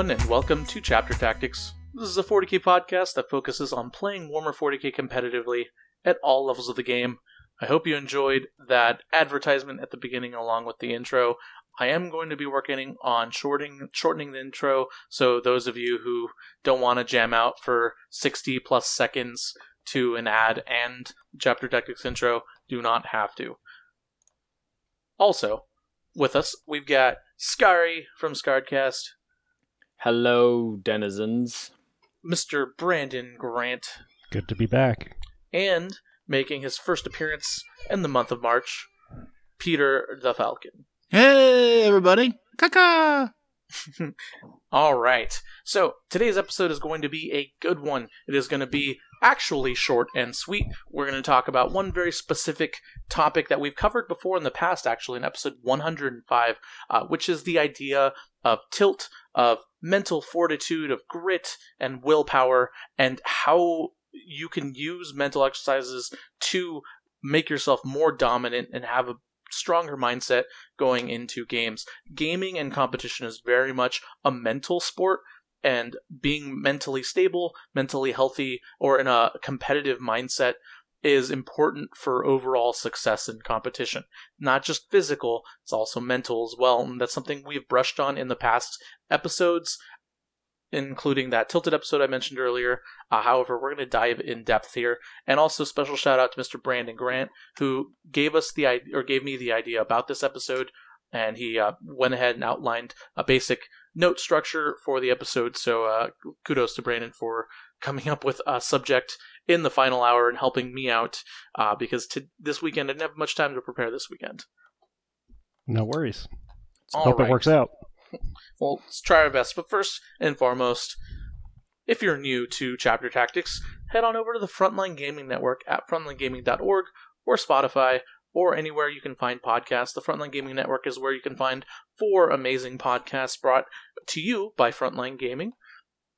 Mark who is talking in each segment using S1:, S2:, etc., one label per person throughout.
S1: Everyone, and welcome to Chapter Tactics. This is a 40k podcast that focuses on playing Warhammer 40k competitively at all levels of the game. I hope you enjoyed that advertisement at the beginning along with the intro. I am going to be working on shorting, shortening the intro, so those of you who don't want to jam out for 60 plus seconds to an ad and Chapter Tactics intro do not have to. Also, with us, we've got Scary from Scarredcast,
S2: Hello, denizens.
S1: Mr. Brandon Grant,
S3: Good to be back.
S1: and making his first appearance in the month of March, Peter the Falcon.
S4: Hey, everybody. Caca.
S1: All right. So today's episode is going to be a good one. It is going to be actually short and sweet. We're going to talk about one very specific topic that we've covered before in the past, actually, in episode 105, uh, which is the idea of tilt, of mental fortitude, of grit and willpower, and how you can use mental exercises to make yourself more dominant and have a stronger mindset going into games. Gaming and competition is very much a mental sport, and being mentally stable, mentally healthy, or in a competitive mindset is important for overall success in competition. Not just physical, it's also mental as well. And that's something we've brushed on in the past episodes, including that tilted episode I mentioned earlier. Uh, however, we're going to dive in depth here. And also, special shout out to Mr. Brandon Grant, who gave us the idea, or gave me the idea about this episode. And he uh, went ahead and outlined a basic note structure for the episode. So, uh, kudos to Brandon for coming up with a subject in the final hour and helping me out uh, because to, this weekend I didn't have much time to prepare this weekend.
S3: No worries.
S1: All
S3: Hope
S1: right.
S3: it works out.
S1: Well, let's try our best. But first and foremost, if you're new to Chapter Tactics, head on over to the Frontline Gaming Network at frontlinegaming.org or Spotify or anywhere you can find podcasts. The Frontline Gaming Network is where you can find four amazing podcasts brought to you by Frontline Gaming.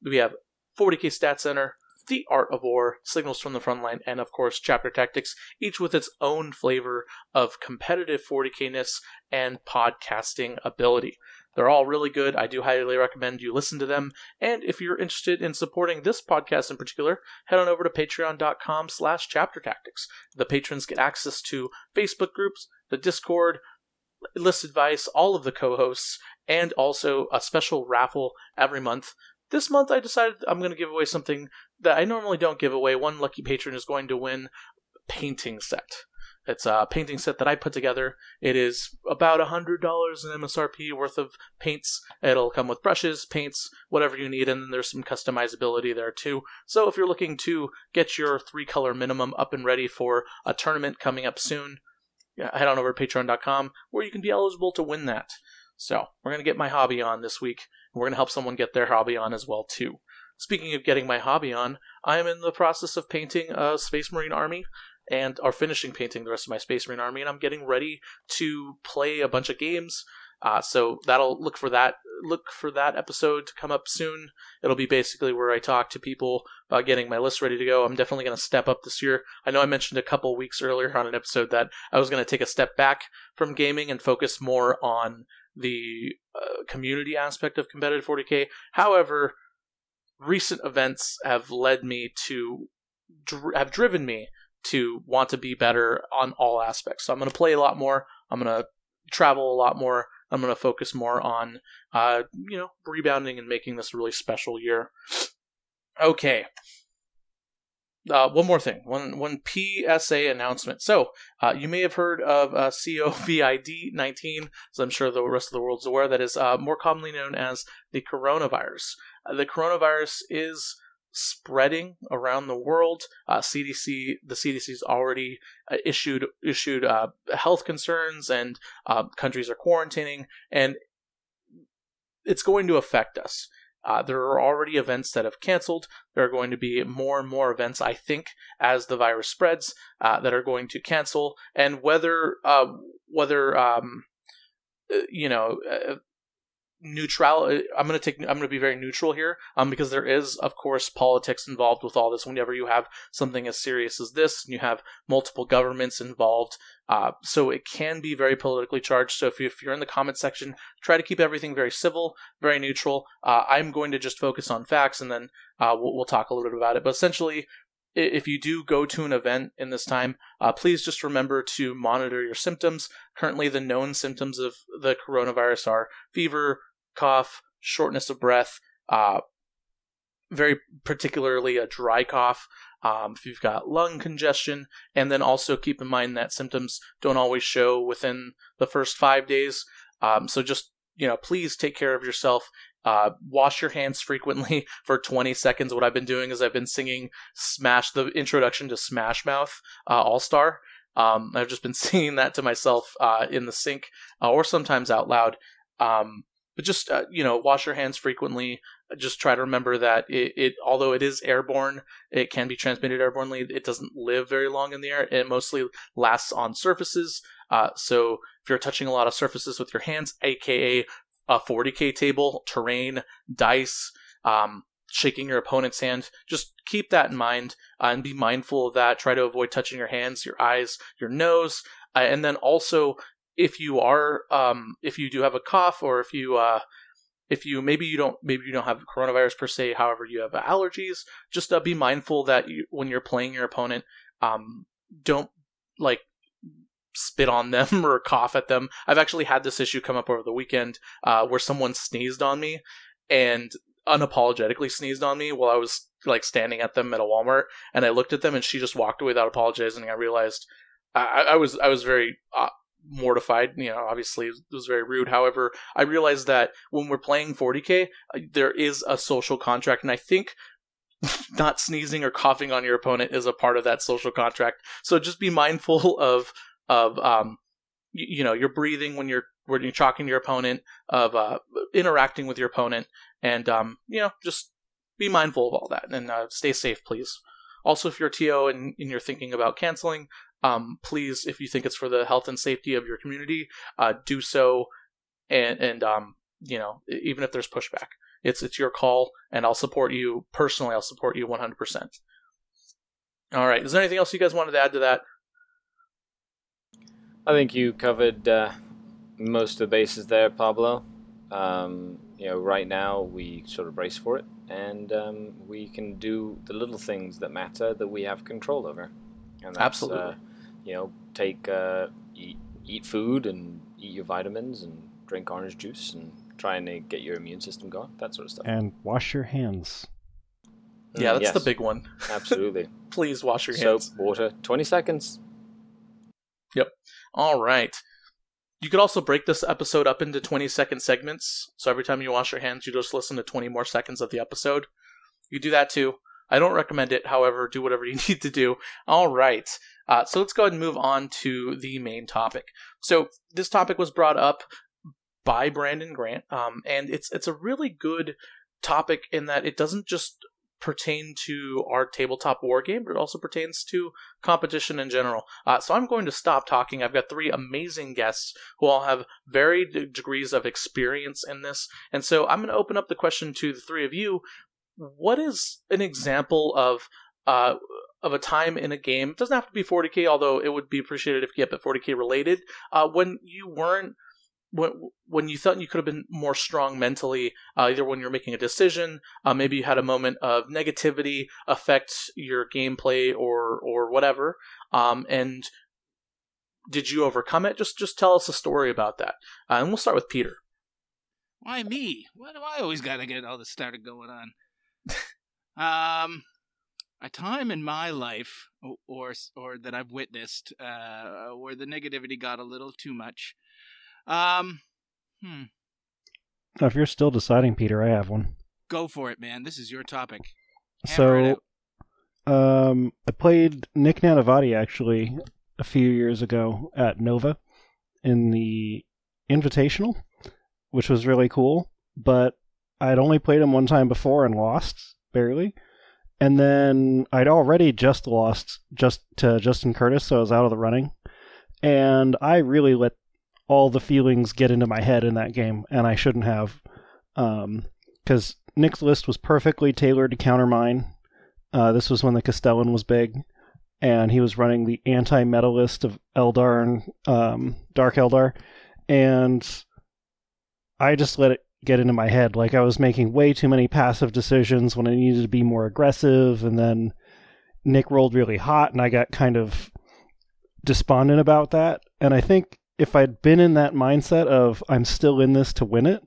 S1: We have 40k Stat Center, The Art of War, Signals from the Frontline, and of course Chapter Tactics, each with its own flavor of competitive 40k-ness and podcasting ability. They're all really good. I do highly recommend you listen to them. And if you're interested in supporting this podcast in particular, head on over to patreon.com slash chapter tactics. The patrons get access to Facebook groups, the Discord, list advice, all of the co-hosts, and also a special raffle every month. This month I decided I'm going to give away something that I normally don't give away. One lucky patron is going to win painting set. It's a painting set that I put together. It is about a hundred dollars in MSRP worth of paints. It'll come with brushes, paints, whatever you need, and then there's some customizability there too. So if you're looking to get your three color minimum up and ready for a tournament coming up soon, head on over to patreon.com where you can be eligible to win that. So we're gonna get my hobby on this week, and we're gonna help someone get their hobby on as well too. Speaking of getting my hobby on, I am in the process of painting a Space Marine army and are finishing painting the rest of my Space Marine army, and I'm getting ready to play a bunch of games. Uh, so that'll look for that look for that episode to come up soon. It'll be basically where I talk to people about getting my list ready to go. I'm definitely going to step up this year. I know I mentioned a couple weeks earlier on an episode that I was going to take a step back from gaming and focus more on the uh, community aspect of competitive 40k. However, recent events have led me to dr- have driven me to want to be better on all aspects. So I'm going to play a lot more. I'm going to travel a lot more. I'm going to focus more on, uh, you know, rebounding and making this a really special year. Okay. Uh, one more thing, one one PSA announcement. So uh, you may have heard of uh, COVID nineteen, as I'm sure the rest of the world's aware. That is uh, more commonly known as the coronavirus. Uh, the coronavirus is spreading around the world. Uh, CDC, the CDC's already uh, issued issued uh, health concerns, and uh, countries are quarantining, and it's going to affect us. There are already events that have canceled. There are going to be more and more events, I think, as the virus spreads, that are going to cancel. And whether whether um, you know neutral. I'm going to take. I'm going to be very neutral here, um, because there is, of course, politics involved with all this. Whenever you have something as serious as this, and you have multiple governments involved, uh, so it can be very politically charged. So if, you, if you're in the comment section, try to keep everything very civil, very neutral. Uh, I'm going to just focus on facts, and then uh, we'll, we'll talk a little bit about it. But essentially, if you do go to an event in this time, uh, please just remember to monitor your symptoms. Currently, the known symptoms of the coronavirus are fever, cough, shortness of breath, uh, very particularly a dry cough. Um, if you've got lung congestion, and then also keep in mind that symptoms don't always show within the first five days. Um, so just you know, please take care of yourself uh, wash your hands frequently for 20 seconds. What I've been doing is I've been singing Smash, the introduction to Smash Mouth uh, All Star. Um, I've just been singing that to myself uh, in the sink uh, or sometimes out loud. Um, but just uh, you know, wash your hands frequently. Just try to remember that it, it, although it is airborne, it can be transmitted airbornely. It doesn't live very long in the air. It mostly lasts on surfaces. Uh, so if you're touching a lot of surfaces with your hands, aka a 40k table, terrain, dice, um, shaking your opponent's hand. Just keep that in mind uh, and be mindful of that. Try to avoid touching your hands, your eyes, your nose, uh, and then also if you are um, if you do have a cough or if you uh, if you maybe you don't maybe you don't have coronavirus per se however you have allergies just uh, be mindful that you, when you're playing your opponent um, don't like spit on them or cough at them. I've actually had this issue come up over the weekend uh, where someone sneezed on me and unapologetically sneezed on me while I was like standing at them at a Walmart, and I looked at them and she just walked away without apologizing. I realized I, I was I was very uh, mortified. You know, obviously it was very rude. However, I realized that when we're playing 40k, uh, there is a social contract, and I think not sneezing or coughing on your opponent is a part of that social contract. So just be mindful of of um, you, you know your breathing when you're when you're talking to your opponent, of uh, interacting with your opponent, and um, you know just be mindful of all that and uh, stay safe, please. Also, if you're TO and, and you're thinking about canceling, um, please, if you think it's for the health and safety of your community, uh, do so, and and um, you know even if there's pushback, it's it's your call, and I'll support you personally. I'll support you 100%. All right. Is there anything else you guys wanted to add to that?
S2: I think you covered uh, most of the bases there, Pablo. Um, you know, right now we sort of brace for it, and um, we can do the little things that matter that we have control over. And that's,
S1: Absolutely.
S2: Uh, you know, take uh, eat eat food and eat your vitamins and drink orange juice and trying to get your immune system going. That sort of stuff.
S3: And wash your hands.
S1: Yeah, that's
S2: yes,
S1: the big one.
S2: absolutely.
S1: Please wash your hands.
S2: Soap,
S1: hands.
S2: water, twenty seconds. Yep.
S1: All right. You could also break this episode up into 20 second segments. So every time you wash your hands, you just listen to 20 more seconds of the episode. You do that too. I don't recommend it. However, do whatever you need to do. All right. Uh, so let's go ahead and move on to the main topic. So this topic was brought up by Brandon Grant, um, and it's it's a really good topic in that it doesn't just pertain to our tabletop war game, but it also pertains to competition in general. Uh, so I'm going to stop talking. I've got three amazing guests who all have varied degrees of experience in this. And so I'm going to open up the question to the three of you. What is an example of uh, of a time in a game? It doesn't have to be 40k, although it would be appreciated if you kept it 40k related. Uh, when you weren't when when you thought you could have been more strong mentally, uh, either when you're making a decision, uh, maybe you had a moment of negativity affect your gameplay or or whatever, um, and did you overcome it? Just just tell us a story about that, uh, and we'll start with Peter.
S4: Why me? Why do I always got to get all this started going on? Um, a time in my life, or or, or that I've witnessed, uh, where the negativity got a little too much. Um, hmm.
S3: Now, if you're still deciding, Peter, I have one.
S4: Go for it, man. This is your topic. Hammer
S3: So, um, I played Nick Nanavati actually a few years ago at Nova in the Invitational, which was really cool. But I'd only played him one time before and lost barely, and then I'd already just lost just to Justin Curtis, so I was out of the running. And I really let all the feelings get into my head in that game, and I shouldn't have. because Nick's list was perfectly tailored to counter mine. Uh, this was when the Castellan was big, and he was running the anti-meta list of Eldar and um, Dark Eldar, and I just let it get into my head. Like I was making way too many passive decisions when I needed to be more aggressive, and then Nick rolled really hot, and I got kind of despondent about that. And I think if I'd been in that mindset of I'm still in this to win it,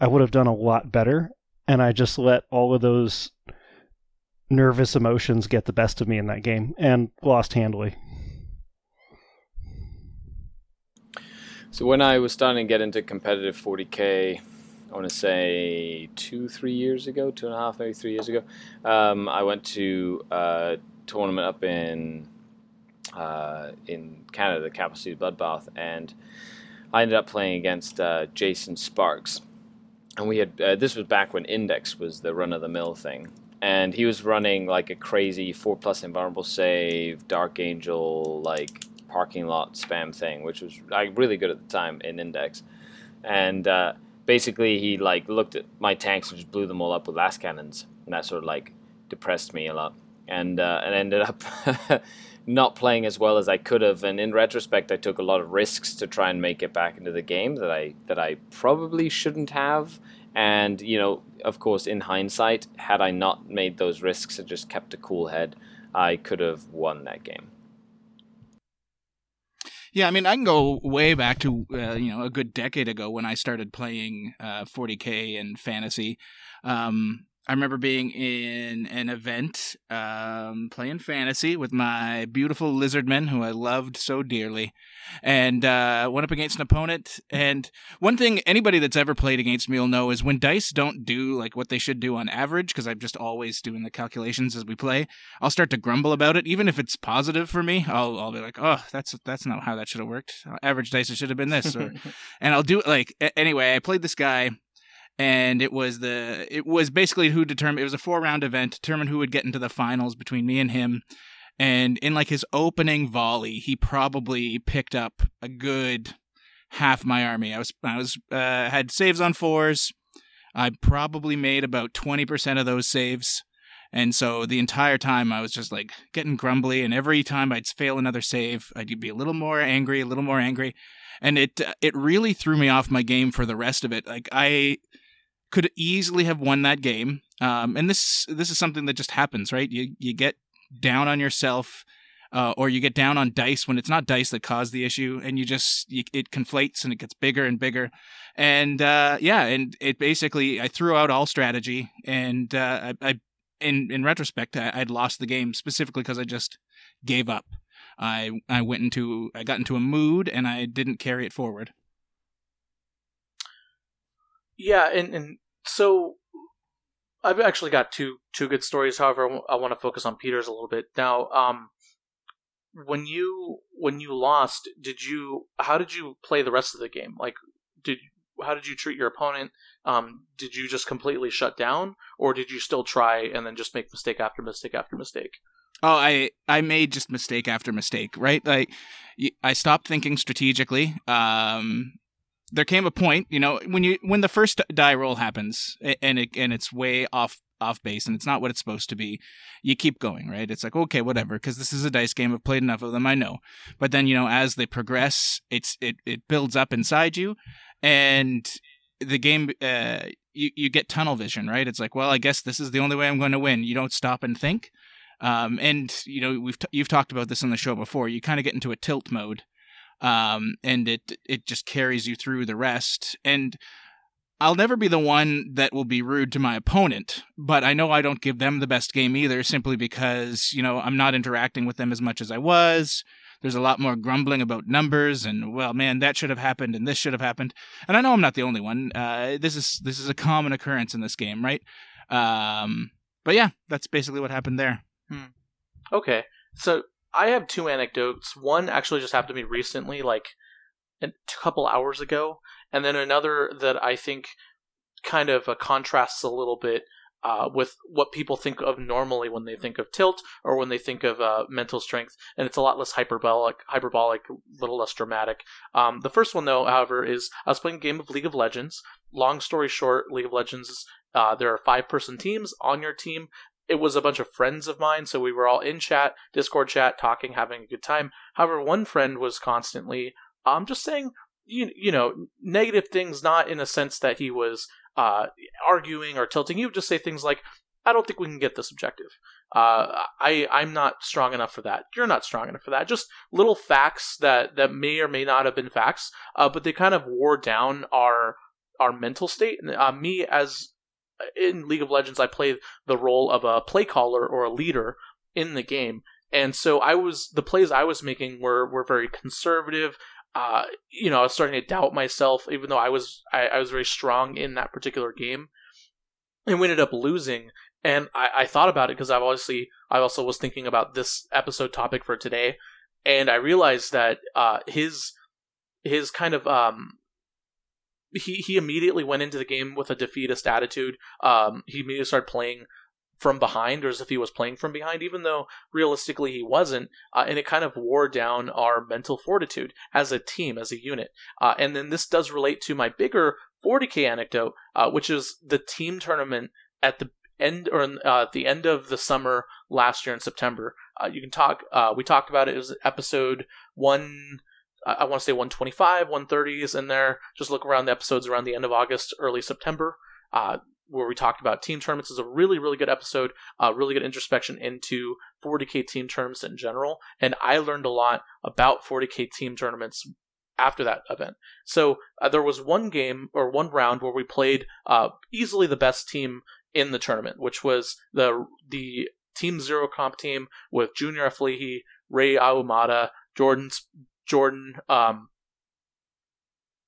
S3: I would have done a lot better. And I just let all of those nervous emotions get the best of me in that game and lost handily.
S2: So when I was starting to get into competitive 40k, I want to say two, three years ago, two and a half, maybe three years ago, um, I went to a tournament up in uh, in Canada, the Capital City Bloodbath, and I ended up playing against uh, Jason Sparks. And we had uh, this was back when Index was the run of the mill thing, and he was running like a crazy four plus invulnerable save, Dark Angel, like parking lot spam thing, which was like really good at the time in Index. And uh, basically, he like looked at my tanks and just blew them all up with las cannons, and that sort of like depressed me a lot, and uh, and ended up. not playing as well as I could have, and in retrospect, I took a lot of risks to try and make it back into the game that I that I probably shouldn't have. And you know, of course, in hindsight, had I not made those risks and just kept a cool head, I could have won that game.
S4: Yeah, I mean, I can go way back to uh, you know a good decade ago when I started playing uh, 40k and fantasy. Um, I remember being in an event um, playing fantasy with my beautiful lizardmen who I loved so dearly, and uh, went up against an opponent. And one thing anybody that's ever played against me will know is when dice don't do like what they should do on average, because I'm just always doing the calculations as we play. I'll start to grumble about it, even if it's positive for me. I'll I'll be like, oh, that's that's not how that should have worked. Average dice should have been this, or, and I'll do it like anyway. I played this guy and it was the it was basically who determined it was a four round event determined who would get into the finals between me and him. And in like his opening volley he probably picked up a good half my army. I was i was uh, had saves on fours. I probably made about 20% of those saves. And so the entire time i was just like getting grumbly and every time i'd fail another save i'd be a little more angry a little more angry. And it it really threw me off my game for the rest of it. Like i could easily have won that game. Um, and this this is something that just happens, right? You you get down on yourself, uh, or you get down on dice when it's not dice that caused the issue, and you just you, it conflates and it gets bigger and bigger, and uh, yeah, and it basically I threw out all strategy, and uh, I, I in in retrospect I, I'd lost the game specifically because I just gave up. I I went into I got into a mood and I didn't carry it forward.
S1: Yeah, and and so I've actually got two two good stories. However, I want to focus on Peter's a little bit now. Um, when you when you lost, did you how did you play the rest of the game? Like, did how did you treat your opponent? Um, did you just completely shut down, or did you still try and then just make mistake after mistake after mistake?
S4: Oh, I I made just mistake after mistake, right? Like I stopped thinking strategically. Um, there came a point, you know, when you when the first die roll happens and it and it's way off off base and it's not what it's supposed to be, you keep going, right? It's like okay, whatever, because this is a dice game. I've played enough of them, I know. But then you know, as they progress, it's it it builds up inside you, and the game uh, you you get tunnel vision, right? It's like, well, I guess this is the only way I'm going to win. You don't stop and think. Um, and you know we've t- you've talked about this on the show before. You kind of get into a tilt mode, um, and it it just carries you through the rest. And I'll never be the one that will be rude to my opponent, but I know I don't give them the best game either, simply because you know I'm not interacting with them as much as I was. There's a lot more grumbling about numbers and well, man, that should have happened and this should have happened. And I know I'm not the only one. Uh, this is this is a common occurrence in this game, right? Um, but yeah, that's basically what happened there.
S1: Hmm. Okay, so I have two anecdotes. One actually just happened to me recently, like a couple hours ago, and then another that I think kind of uh, contrasts a little bit. uh, with what people think of normally when they think of tilt or when they think of uh, mental strength, and it's a lot less hyperbolic, hyperbolic, a little less dramatic. Um, the first one, though, however, is I was playing a game of League of Legends. Long story short, League of Legends. Uh, there are five person teams on your team. It was a bunch of friends of mine, so we were all in chat, Discord chat, talking, having a good time. However, one friend was constantly, um, just saying, you, you know, negative things, not in a sense that he was uh, arguing or tilting. You just say things like, I don't think we can get this objective. Uh, I I'm not strong enough for that. You're not strong enough for that. Just little facts that that may or may not have been facts, uh, but they kind of wore down our our mental state. Uh, me as in League of Legends, I play the role of a play caller or a leader in the game, and so I was the plays I was making were were very conservative. Uh, you know, I was starting to doubt myself, even though I was I, I was very strong in that particular game, and we ended up losing. And I, I thought about it because I've obviously I also was thinking about this episode topic for today, and I realized that uh, his his kind of um, he he immediately went into the game with a defeatist attitude. Um, he immediately started playing from behind or as if he was playing from behind, even though realistically he wasn't. Uh, and it kind of wore down our mental fortitude as a team, as a unit. Uh, and then this does relate to my bigger 40k anecdote, uh, which is the team tournament at the end or uh, at the end of the summer last year in September. Uh, you can talk. Uh, we talked about it. It was episode one. I want to say 125, 130 is in there. Just look around the episodes around the end of August, early September. Uh, where we talked about team tournaments is a really really good episode uh, really good introspection into 40k team tournaments in general and i learned a lot about 40k team tournaments after that event so uh, there was one game or one round where we played uh, easily the best team in the tournament which was the the team zero comp team with junior Aflihi, ray Ahumada, jordan's jordan um,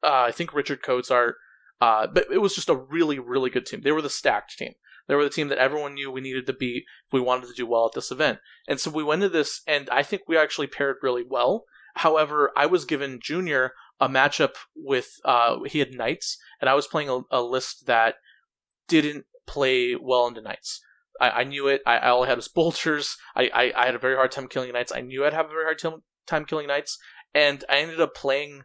S1: uh, i think richard Cozart, uh, but it was just a really, really good team. They were the stacked team. They were the team that everyone knew we needed to beat if we wanted to do well at this event. And so we went to this, and I think we actually paired really well. However, I was given Junior a matchup with, uh, he had Knights, and I was playing a, a list that didn't play well into Knights. I, I knew it. I, I, all I had was bolters. I, I, I, had a very hard time killing Knights. I knew I'd have a very hard time killing Knights. And I ended up playing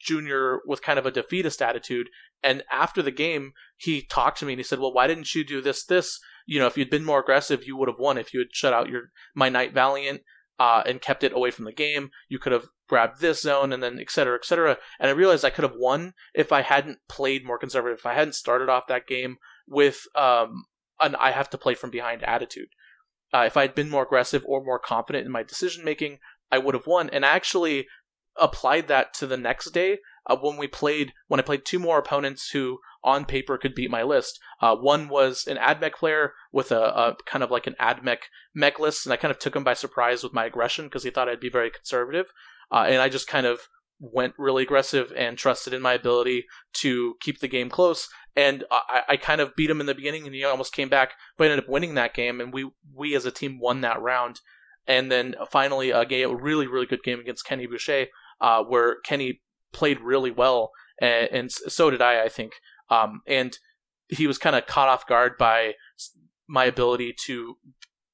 S1: Junior with kind of a defeatist attitude. And after the game, he talked to me and he said, "Well, why didn't you do this? This, you know, if you'd been more aggressive, you would have won. If you had shut out your my Knight Valiant uh, and kept it away from the game, you could have grabbed this zone and then et cetera, et cetera. And I realized I could have won if I hadn't played more conservative. If I hadn't started off that game with um, an I have to play from behind attitude. Uh, if I had been more aggressive or more confident in my decision making, I would have won. And I actually, applied that to the next day uh, when we played when I played two more opponents who on paper could beat my list. Uh, one was an ad mech player with a, a, kind of like an ad mech mech list, and I kind of took him by surprise with my aggression because he thought I'd be very conservative, uh, and I just kind of went really aggressive and trusted in my ability to keep the game close. And I, I kind of beat him in the beginning, and he almost came back, but I ended up winning that game, and we we as a team won that round. And then finally, a game, a really really good game against Kenny Boucher uh, where Kenny played really well, and, and so did I, I think. Um, and he was kind of caught off guard by my ability to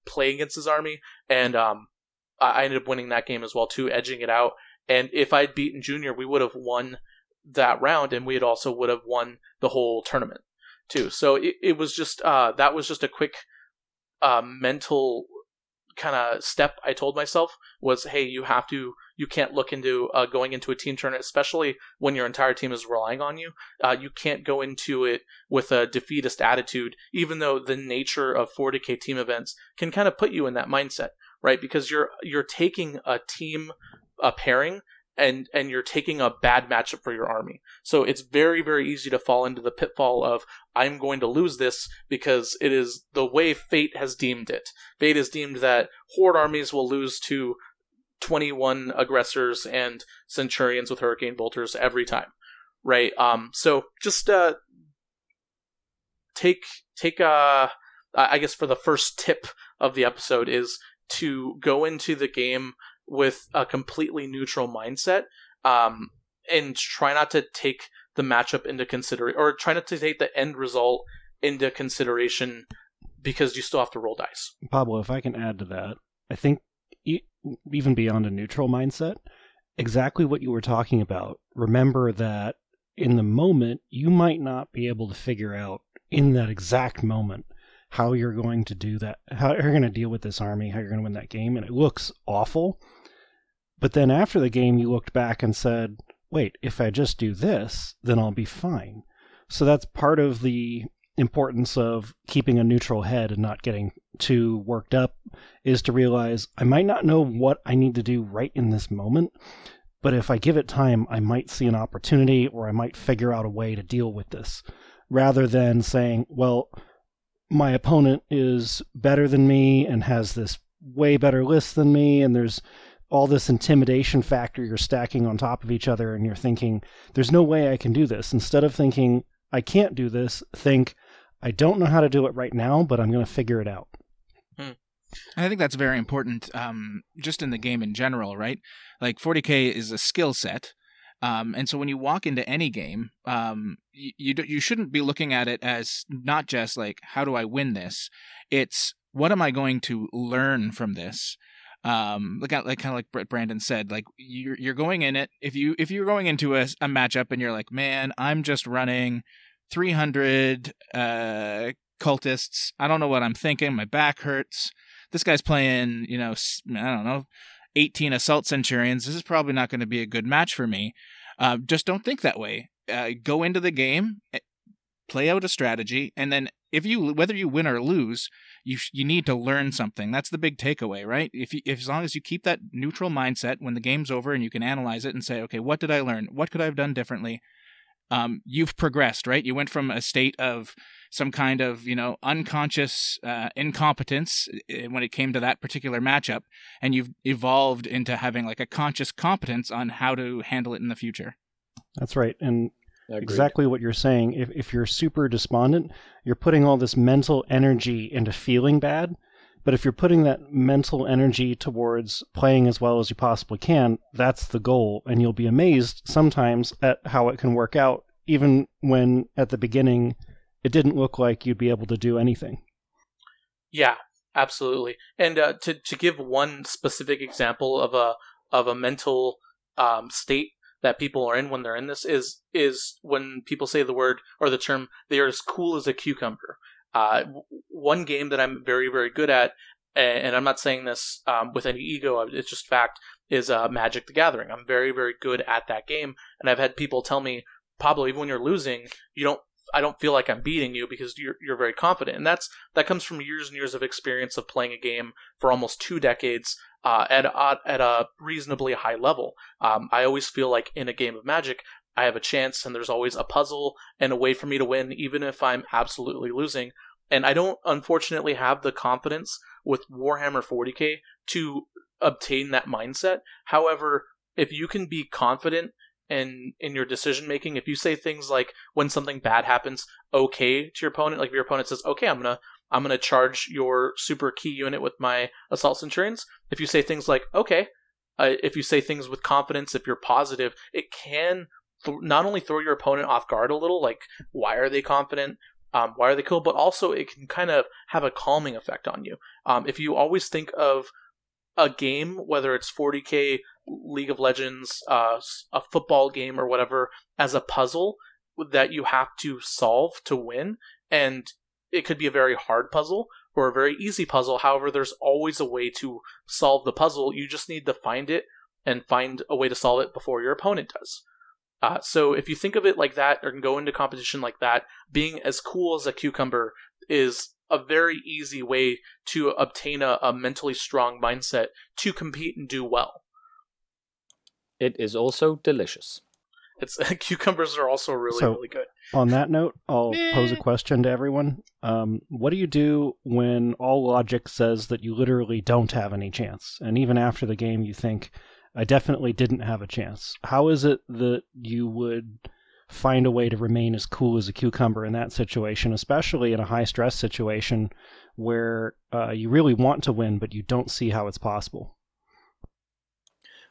S1: play against his army, and um, I ended up winning that game as well too, edging it out. And if I'd beaten Junior, we would have won that round, and we had also would have won the whole tournament too. So it, it was just uh, that was just a quick uh, mental kind of step I told myself was, hey, you have to, you can't look into uh, going into a team tournament, especially when your entire team is relying on you. Uh, you can't go into it with a defeatist attitude, even though the nature of 40k team events can kind of put you in that mindset, right? Because you're you're taking a team a pairing and and you're taking a bad matchup for your army. So it's very very easy to fall into the pitfall of I'm going to lose this because it is the way fate has deemed it. Fate has deemed that horde armies will lose to 21 aggressors and centurions with hurricane bolters every time. Right? Um so just uh take take uh I guess for the first tip of the episode is to go into the game with a completely neutral mindset um, and try not to take the matchup into consideration or try not to take the end result into consideration because you still have to roll dice.
S3: Pablo, if I can add to that, I think even beyond a neutral mindset, exactly what you were talking about. Remember that in the moment, you might not be able to figure out in that exact moment how you're going to do that, how you're going to deal with this army, how you're going to win that game, and it looks awful. But then after the game, you looked back and said, wait, if I just do this, then I'll be fine. So that's part of the importance of keeping a neutral head and not getting too worked up is to realize I might not know what I need to do right in this moment, but if I give it time, I might see an opportunity or I might figure out a way to deal with this rather than saying, well, my opponent is better than me and has this way better list than me, and there's all this intimidation factor you're stacking on top of each other, and you're thinking, there's no way I can do this. Instead of thinking, I can't do this, think, I don't know how to do it right now, but I'm going to figure it out.
S4: I think that's very important, um, just in the game in general, right? Like 40k is a skill set, um, and so when you walk into any game, um, you you, you shouldn't be looking at it as not just like how do I win this. It's what am I going to learn from this. Um, like like kind of like Brett Brandon said, like you're you're going in it. If you if you're going into a, a matchup and you're like, man, I'm just running 300 uh, cultists. I don't know what I'm thinking. My back hurts. This guy's playing, you know, I don't know, 18 assault centurions. This is probably not going to be a good match for me. Uh, just don't think that way. Uh, go into the game, eh, play out a strategy, and then if you whether you win or lose, you you need to learn something. That's the big takeaway, right? If, you, if as long as you keep that neutral mindset when the game's over and you can analyze it and say, okay, what did I learn? What could I have done differently? Um, you've progressed, right? You went from a state of some kind of you know unconscious uh, incompetence eh, when it came to that particular matchup, and you've evolved into having like a conscious competence on how to handle it in the future.
S3: That's right, and
S2: Agreed.
S3: exactly what you're saying. If if you're super despondent, you're putting all this mental energy into feeling bad. But if you're putting that mental energy towards playing as well as you possibly can, that's the goal. And you'll be amazed sometimes at how it can work out, even when at the beginning it didn't look like you'd be able to do anything.
S1: Yeah, absolutely. And uh, to to give one specific example of a of a mental um, state that people are in when they're in this is is when people say the word or the term they are as cool as a cucumber. Uh, one game that I'm very very good at, and I'm not saying this um, with any ego, it's just fact, is uh, Magic the Gathering. I'm very very good at that game, and I've had people tell me, Pablo, even when you're losing, you don't I don't feel like I'm beating you because you're you're very confident, and that's that comes from years and years of experience of playing a game for almost two decades uh, at a, at a reasonably high level. Um, I always feel like in a game of Magic, I have a chance, and there's always a puzzle and a way for me to win, even if I'm absolutely losing. And I don't unfortunately have the confidence with Warhammer 40k to obtain that mindset. However, if you can be confident in in your decision making if you say things like when something bad happens okay to your opponent like if your opponent says okay i'm gonna i'm gonna charge your super key unit with my assault centurions. If you say things like okay uh, if you say things with confidence if you're positive it can th- not only throw your opponent off guard a little like why are they confident? Um, why are they cool? But also it can kind of have a calming effect on you. Um, if you always think of a game, whether it's 40k, League of Legends, uh, a football game, or whatever, as a puzzle that you have to solve to win. And it could be a very hard puzzle or a very easy puzzle. However, there's always a way to solve the puzzle. You just need to find it and find a way to solve it before your opponent does. Uh, so if you think of it like that or go into competition like that, being as cool as a cucumber is a very easy way to obtain a, a mentally strong mindset to compete and do well.
S2: It is also delicious.
S1: It's cucumbers are also really
S3: So-
S1: really good.
S3: On that note, I'll pose a question to everyone. Um, what do you do when all logic says that you literally don't have any chance? And even after the game, you think, I definitely didn't have a chance. How is it that you would find a way to remain as cool as a cucumber in that situation, especially in a high stress situation where uh, you really want to win, but you don't see how it's possible?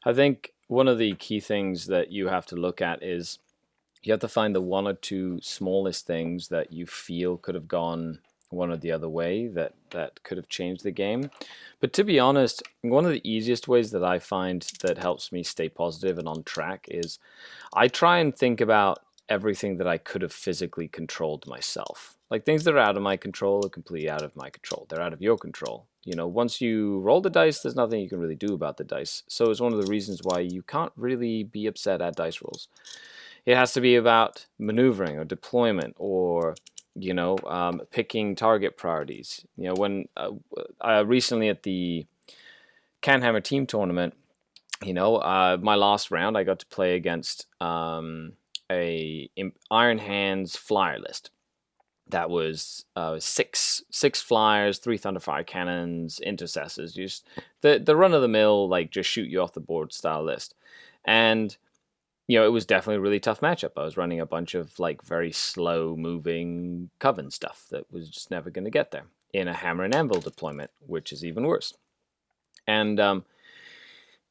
S2: I think one of the key things that you have to look at is you have to find the one or two smallest things that you feel could have gone one or the other way that that could have changed the game. But to be honest, one of the easiest ways that I find that helps me stay positive and on track is I try and think about everything that I could have physically controlled myself. Like things that are out of my control are completely out of my control. They're out of your control. You know, once you roll the dice, there's nothing you can really do about the dice. So it's one of the reasons why you can't really be upset at dice rolls. It has to be about maneuvering or deployment or you know um, picking target priorities. You know, when uh, uh, recently at the Canhammer team tournament, you know, uh, my last round I got to play against um, a Iron Hands flyer list. That was uh, six six flyers, three Thunderfire cannons, intercessors, just the the run of the mill like just shoot you off the board style list, and you know, it was definitely a really tough matchup. I was running a bunch of like very slow moving coven stuff that was just never going to get there in a hammer and anvil deployment, which is even worse. And um,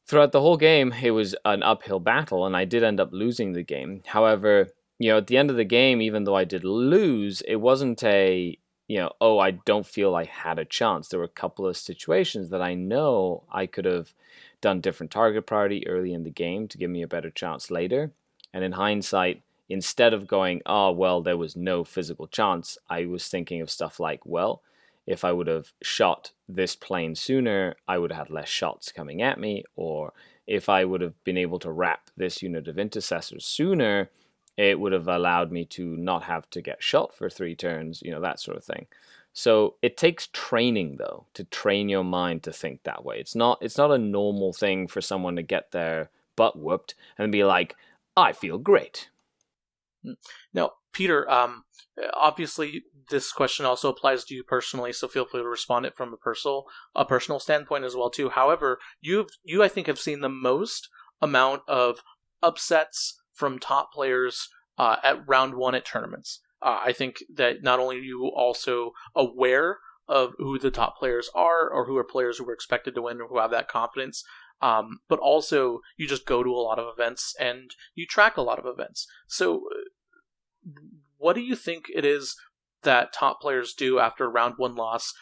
S2: throughout the whole game, it was an uphill battle, and I did end up losing the game. However, you know, at the end of the game, even though I did lose, it wasn't a you know, oh, I don't feel I had a chance. There were a couple of situations that I know I could have done different target priority early in the game to give me a better chance later. And in hindsight, instead of going, oh, well, there was no physical chance, I was thinking of stuff like, well, if I would have shot this plane sooner, I would have had less shots coming at me. Or if I would have been able to wrap this unit of intercessors sooner, it would have allowed me to not have to get shot for three turns, you know, that sort of thing. So it takes training though to train your mind to think that way. It's not it's not a normal thing for someone to get their butt whooped and be like, I feel great.
S1: Hmm. Now, Peter, um, obviously this question also applies to you personally, so feel free to respond it from a personal a personal standpoint as well too. However, you've you I think have seen the most amount of upsets from top players uh, at round one at tournaments. Uh, I think that not only are you also aware of who the top players are or who are players who are expected to win or who have that confidence, um, but also you just go to a lot of events and you track a lot of events. So, what do you think it is that top players do after round one loss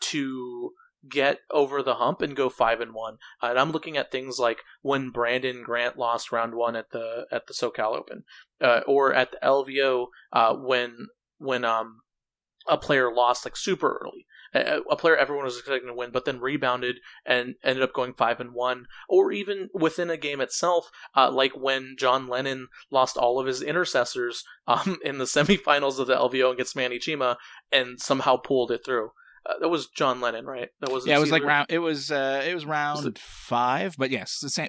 S1: to get over the hump and go five and one. Uh, and I'm looking at things like when Brandon Grant lost round one at the at the SoCal Open, uh, or at the LVO uh, when when um a player lost like super early. A, a player everyone was expecting to win, but then rebounded and ended up going five and one, or even within a game itself, uh, like when John Lennon lost all of his intercessors um, in the semifinals of the LVO against Manny Chima and somehow pulled it through. Uh, that was John Lennon, right? That was
S4: yeah. It was like round. It was uh, it was round was it... five. But yes, the same.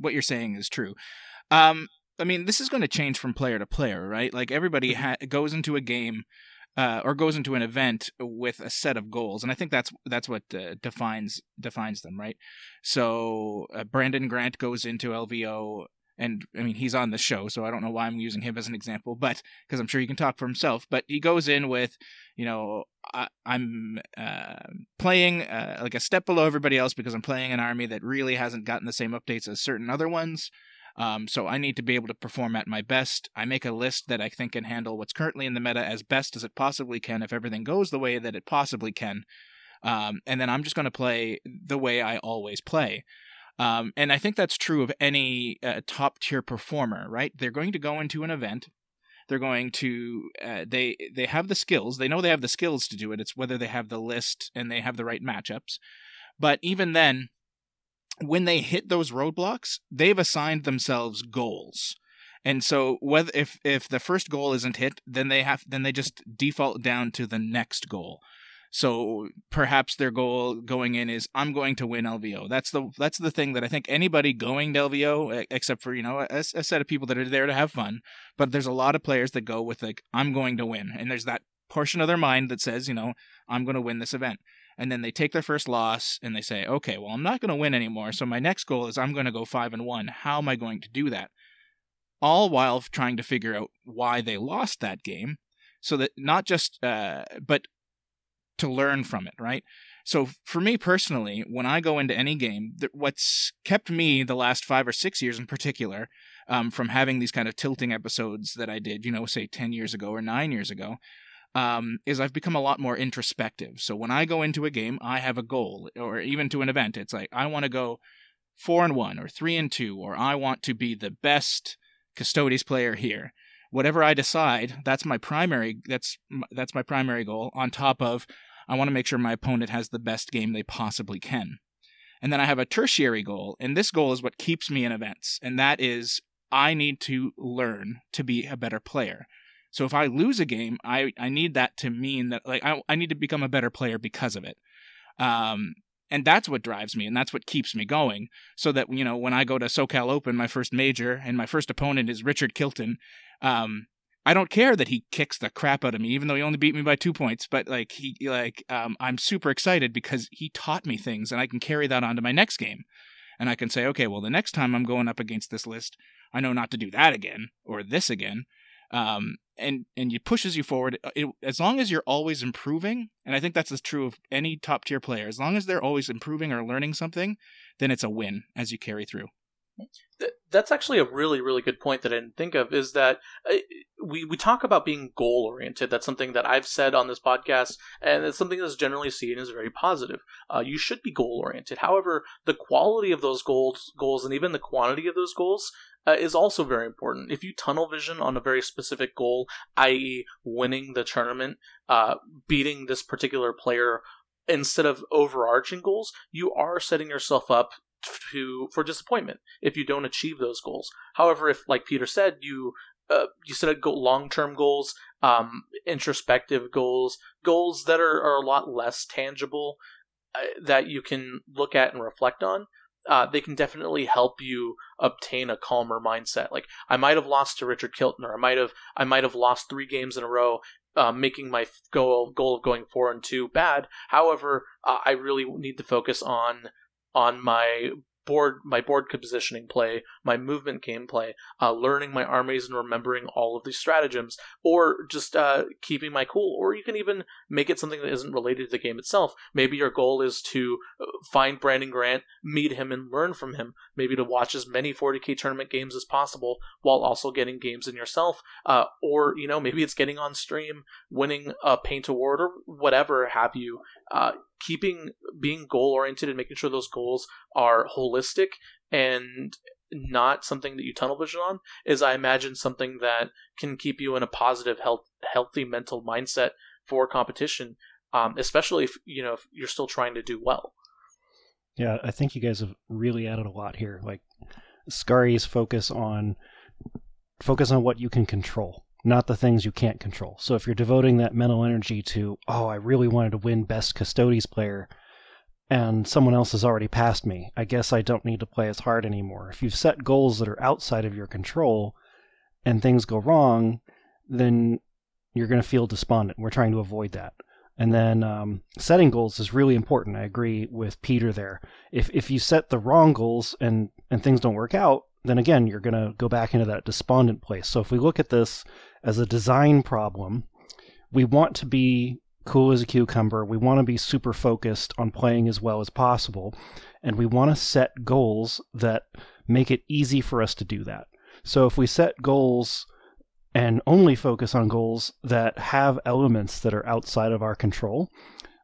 S4: What you're saying is true. Um, I mean, this is going to change from player to player, right? Like everybody mm-hmm. ha- goes into a game. Uh, or goes into an event with a set of goals, and I think that's that's what uh, defines defines them, right? So uh, Brandon Grant goes into LVO and I mean he's on the show, so I don't know why I'm using him as an example, but because I'm sure he can talk for himself. But he goes in with, you know, I, am uh, playing uh, like a step below everybody else because I'm playing an army that really hasn't gotten the same updates as certain other ones. Um, so I need to be able to perform at my best. I make a list that I think can handle what's currently in the meta as best as it possibly can if everything goes the way that it possibly can. Um, and then I'm just going to play the way I always play. Um, and I think that's true of any uh, top tier performer, right? They're going to go into an event. They're going to uh, they they have the skills. They know they have the skills to do it. It's whether they have the list and they have the right matchups. But even then, when they hit those roadblocks, they've assigned themselves goals. And so whether if if the first goal isn't hit, then they have then they just default down to the next goal. So perhaps their goal going in is I'm going to win LVO. That's the that's the thing that I think anybody going to LVO, except for you know a, a set of people that are there to have fun, but there's a lot of players that go with like I'm going to win, and there's that portion of their mind that says you know I'm going to win this event. And then they take their first loss and they say, okay, well, I'm not going to win anymore. So my next goal is I'm going to go five and one. How am I going to do that? All while trying to figure out why they lost that game so that not just uh, but to learn from it, right? So for me personally, when I go into any game, what's kept me the last five or six years in particular um, from having these kind of tilting episodes that I did, you know, say 10 years ago or nine years ago, um, is I've become a lot more introspective. So when I go into a game, I have a goal, or even to an event, it's like I want to go four and one, or three and two, or I want to be the best Custodes player here. Whatever I decide, that's my primary. That's that's my primary goal. On top of, I want to make sure my opponent has the best game they possibly can. And then I have a tertiary goal, and this goal is what keeps me in events, and that is I need to learn to be a better player. So if I lose a game, I, I need that to mean that like I, I need to become a better player because of it. Um, and that's what drives me and that's what keeps me going so that you know when i go to socal open my first major and my first opponent is richard kilton um, i don't care that he kicks the crap out of me even though he only beat me by two points but like he like um, i'm super excited because he taught me things and i can carry that on to my next game and i can say okay well the next time i'm going up against this list i know not to do that again or this again um, and and it pushes you forward. Uh, it, as long as you're always improving, and I think that's as true of any top tier player. As long as they're always improving or learning something, then it's a win as you carry through.
S1: That's actually a really, really good point that I didn't think of. Is that uh, we we talk about being goal oriented. That's something that I've said on this podcast, and it's something that's generally seen as very positive. Uh, you should be goal oriented. However, the quality of those goals, goals, and even the quantity of those goals uh, is also very important. If you tunnel vision on a very specific goal, i.e., winning the tournament, uh, beating this particular player, instead of overarching goals, you are setting yourself up to for disappointment if you don't achieve those goals. However, if like Peter said, you uh, you set go- long term goals, um, introspective goals, goals that are, are a lot less tangible uh, that you can look at and reflect on uh, they can definitely help you obtain a calmer mindset. Like I might have lost to Richard Kilton, or I might have I might have lost three games in a row, uh, making my goal goal of going four and two bad. However, uh, I really need to focus on on my board my board positioning play, my movement gameplay, uh, learning my armies and remembering all of these stratagems, or just uh, keeping my cool. Or you can even make it something that isn't related to the game itself. Maybe your goal is to uh, find Brandon Grant, meet him, and learn from him. Maybe to watch as many 40k tournament games as possible while also getting games in yourself. Uh, or you know maybe it's getting on stream, winning a paint award, or whatever have you. Keeping being goal oriented and making sure those goals are holistic and not something that you tunnel vision on is I imagine something that can keep you in a positive, health, healthy mental mindset for competition, um, especially if you know if you're still trying to do well.
S3: Yeah, I think you guys have really added a lot here. Like Scari's focus on focus on what you can control not the things you can't control. So if you're devoting that mental energy to, oh, I really wanted to win best Custodes player, and someone else has already passed me, I guess I don't need to play as hard anymore. If you've set goals that are outside of your control and things go wrong, then you're going to feel despondent. We're trying to avoid that. And then um, setting goals is really important. I agree with Peter there. If if you set the wrong goals and and things don't work out, then again you're going to go back into that despondent place. So if we look at this as a design problem. We want to be cool as a cucumber. We want to be super focused on playing as well as possible. And we want to set goals that make it easy for us to do that. So if we set goals and only focus on goals that have elements that are outside of our control,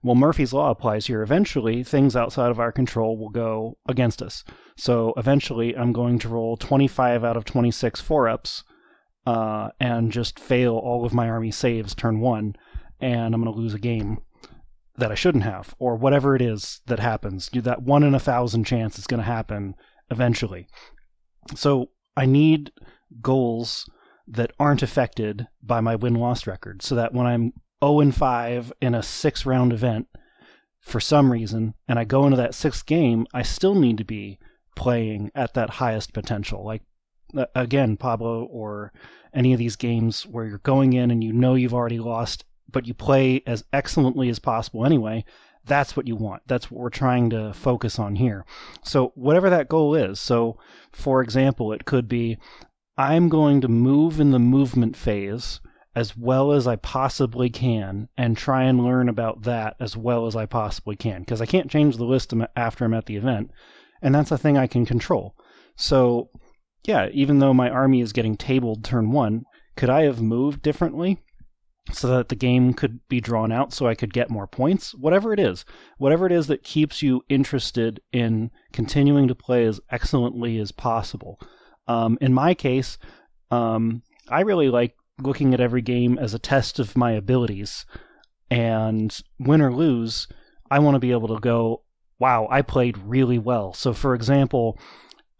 S3: well, Murphy's Law applies here. Eventually, things outside of our control will go against us. So eventually, I'm going to roll 25 out of 26 four ups uh, and just fail all of my army saves turn one, and I'm going to lose a game that I shouldn't have, or whatever it is that happens. That one in a thousand chance is going to happen eventually. So I need goals that aren't affected by my win loss record, so that when I'm 0 and 5 in a six round event for some reason, and I go into that sixth game, I still need to be playing at that highest potential. Like again, Pablo or any of these games where you're going in and you know you've already lost, but you play as excellently as possible anyway, that's what you want. That's what we're trying to focus on here. So, whatever that goal is, so for example, it could be I'm going to move in the movement phase as well as I possibly can and try and learn about that as well as I possibly can because I can't change the list after I'm at the event, and that's a thing I can control. So, yeah, even though my army is getting tabled turn one, could I have moved differently? so that the game could be drawn out so I could get more points, whatever it is, whatever it is that keeps you interested in continuing to play as excellently as possible. Um, in my case, um, I really like looking at every game as a test of my abilities, and win or lose, I want to be able to go, wow, I played really well. So, for example,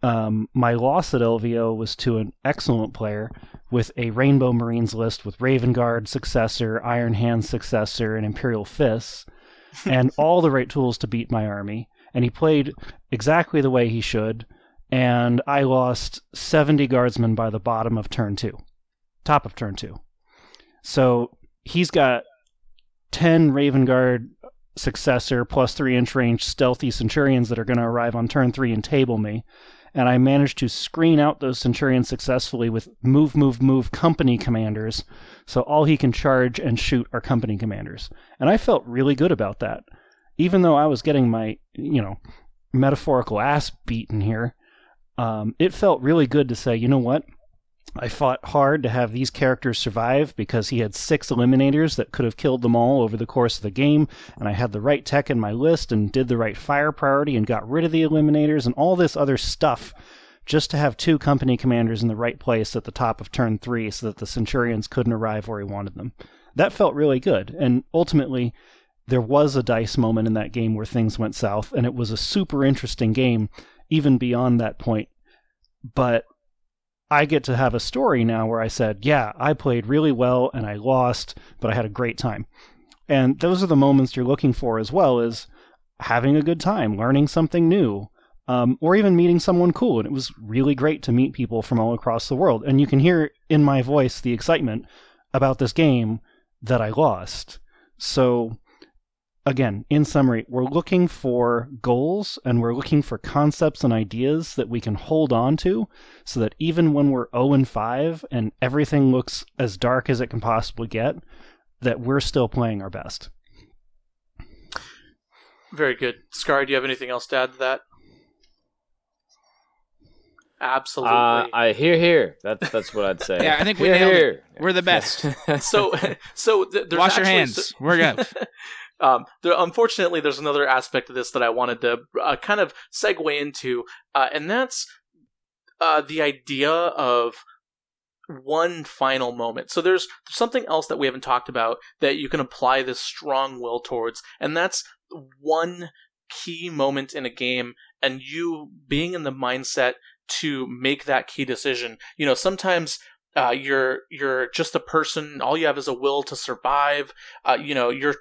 S3: um, my loss at LVO was to an excellent player with a Rainbow Marines list with Raven Guard successor, Iron Hand successor, and Imperial Fists, and all the right tools to beat my army. And he played exactly the way he should, and I lost 70 guardsmen by the bottom of turn two, top of turn two. So he's got 10 Raven Guard successor plus three inch range stealthy centurions that are going to arrive on turn three and table me and I managed to screen out those Centurions successfully with move, move, move company commanders. So all he can charge and shoot are company commanders. And I felt really good about that. Even though I was getting my, you know, metaphorical ass beaten here, um, it felt really good to say, you know what? I fought hard to have these characters survive because he had six eliminators that could have killed them all over the course of the game, and I had the right tech in my list and did the right fire priority and got rid of the eliminators and all this other stuff just to have two company commanders in the right place at the top of turn three so that the Centurions couldn't arrive where he wanted them. That felt really good, and ultimately, there was a dice moment in that game where things went south, and it was a super interesting game, even beyond that point. But I get to have a story now where I said, yeah, I played really well and I lost, but I had a great time. And those are the moments you're looking for as well as having a good time, learning something new, um, or even meeting someone cool. And it was really great to meet people from all across the world. And you can hear in my voice the excitement about this game that I lost. So again, in summary, we're looking for goals and we're looking for concepts and ideas that we can hold on to so that even when we're 0 and 5 and everything looks as dark as it can possibly get, that we're still playing our best.
S1: Very good. Scar, do you have anything else to add to that? Absolutely. Uh,
S2: I hear here. That's that's what I'd say.
S4: yeah, I think we nailed it. We're the best.
S1: so so th-
S4: wash your hands. So- We're good.
S1: Um, there, unfortunately, there's another aspect of this that I wanted to uh, kind of segue into, uh, and that's uh, the idea of one final moment. So there's, something else that we haven't talked about that you can apply this strong will towards, and that's one key moment in a game and you being in the mindset to make that key decision. You know, sometimes uh, you're you're just a person. All you have is a will to survive. Uh, you know, you're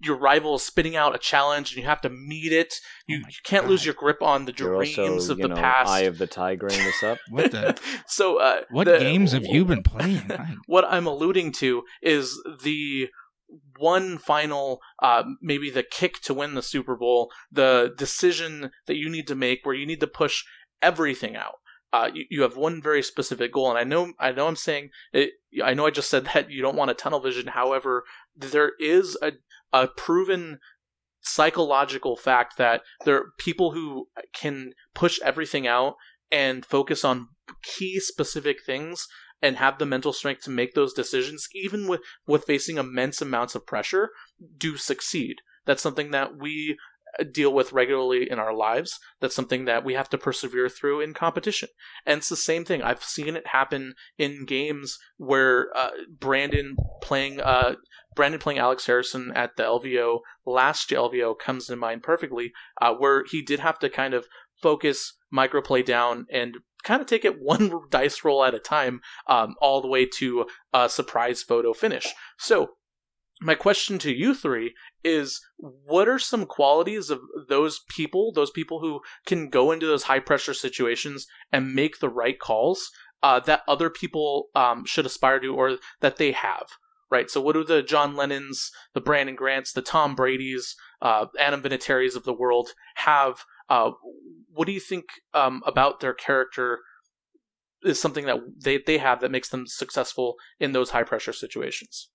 S1: your rival is spitting out a challenge and you have to meet it. You, oh you can't God. lose your grip on the dreams also, of the
S2: know,
S1: past.
S2: Eye of the Tigering this up.
S4: what the?
S1: so, uh,
S4: what
S1: the,
S4: games have you been playing?
S1: what I'm alluding to is the one final, uh, maybe the kick to win the Super Bowl, the decision that you need to make where you need to push everything out. Uh, you, you have one very specific goal, and I know I know I'm saying it, I know I just said that you don't want a tunnel vision. However, there is a a proven psychological fact that there are people who can push everything out and focus on key specific things and have the mental strength to make those decisions even with with facing immense amounts of pressure do succeed that's something that we deal with regularly in our lives. That's something that we have to persevere through in competition. And it's the same thing. I've seen it happen in games where uh, Brandon playing uh, Brandon playing Alex Harrison at the LVO last LVO comes to mind perfectly, uh, where he did have to kind of focus microplay down and kind of take it one dice roll at a time, um, all the way to a surprise photo finish. So my question to you three is what are some qualities of those people those people who can go into those high pressure situations and make the right calls uh, that other people um, should aspire to or that they have right so what do the john lennons the brandon grants the tom brady's uh, adam vinatieri's of the world have uh, what do you think um, about their character is something that they, they have that makes them successful in those high pressure situations.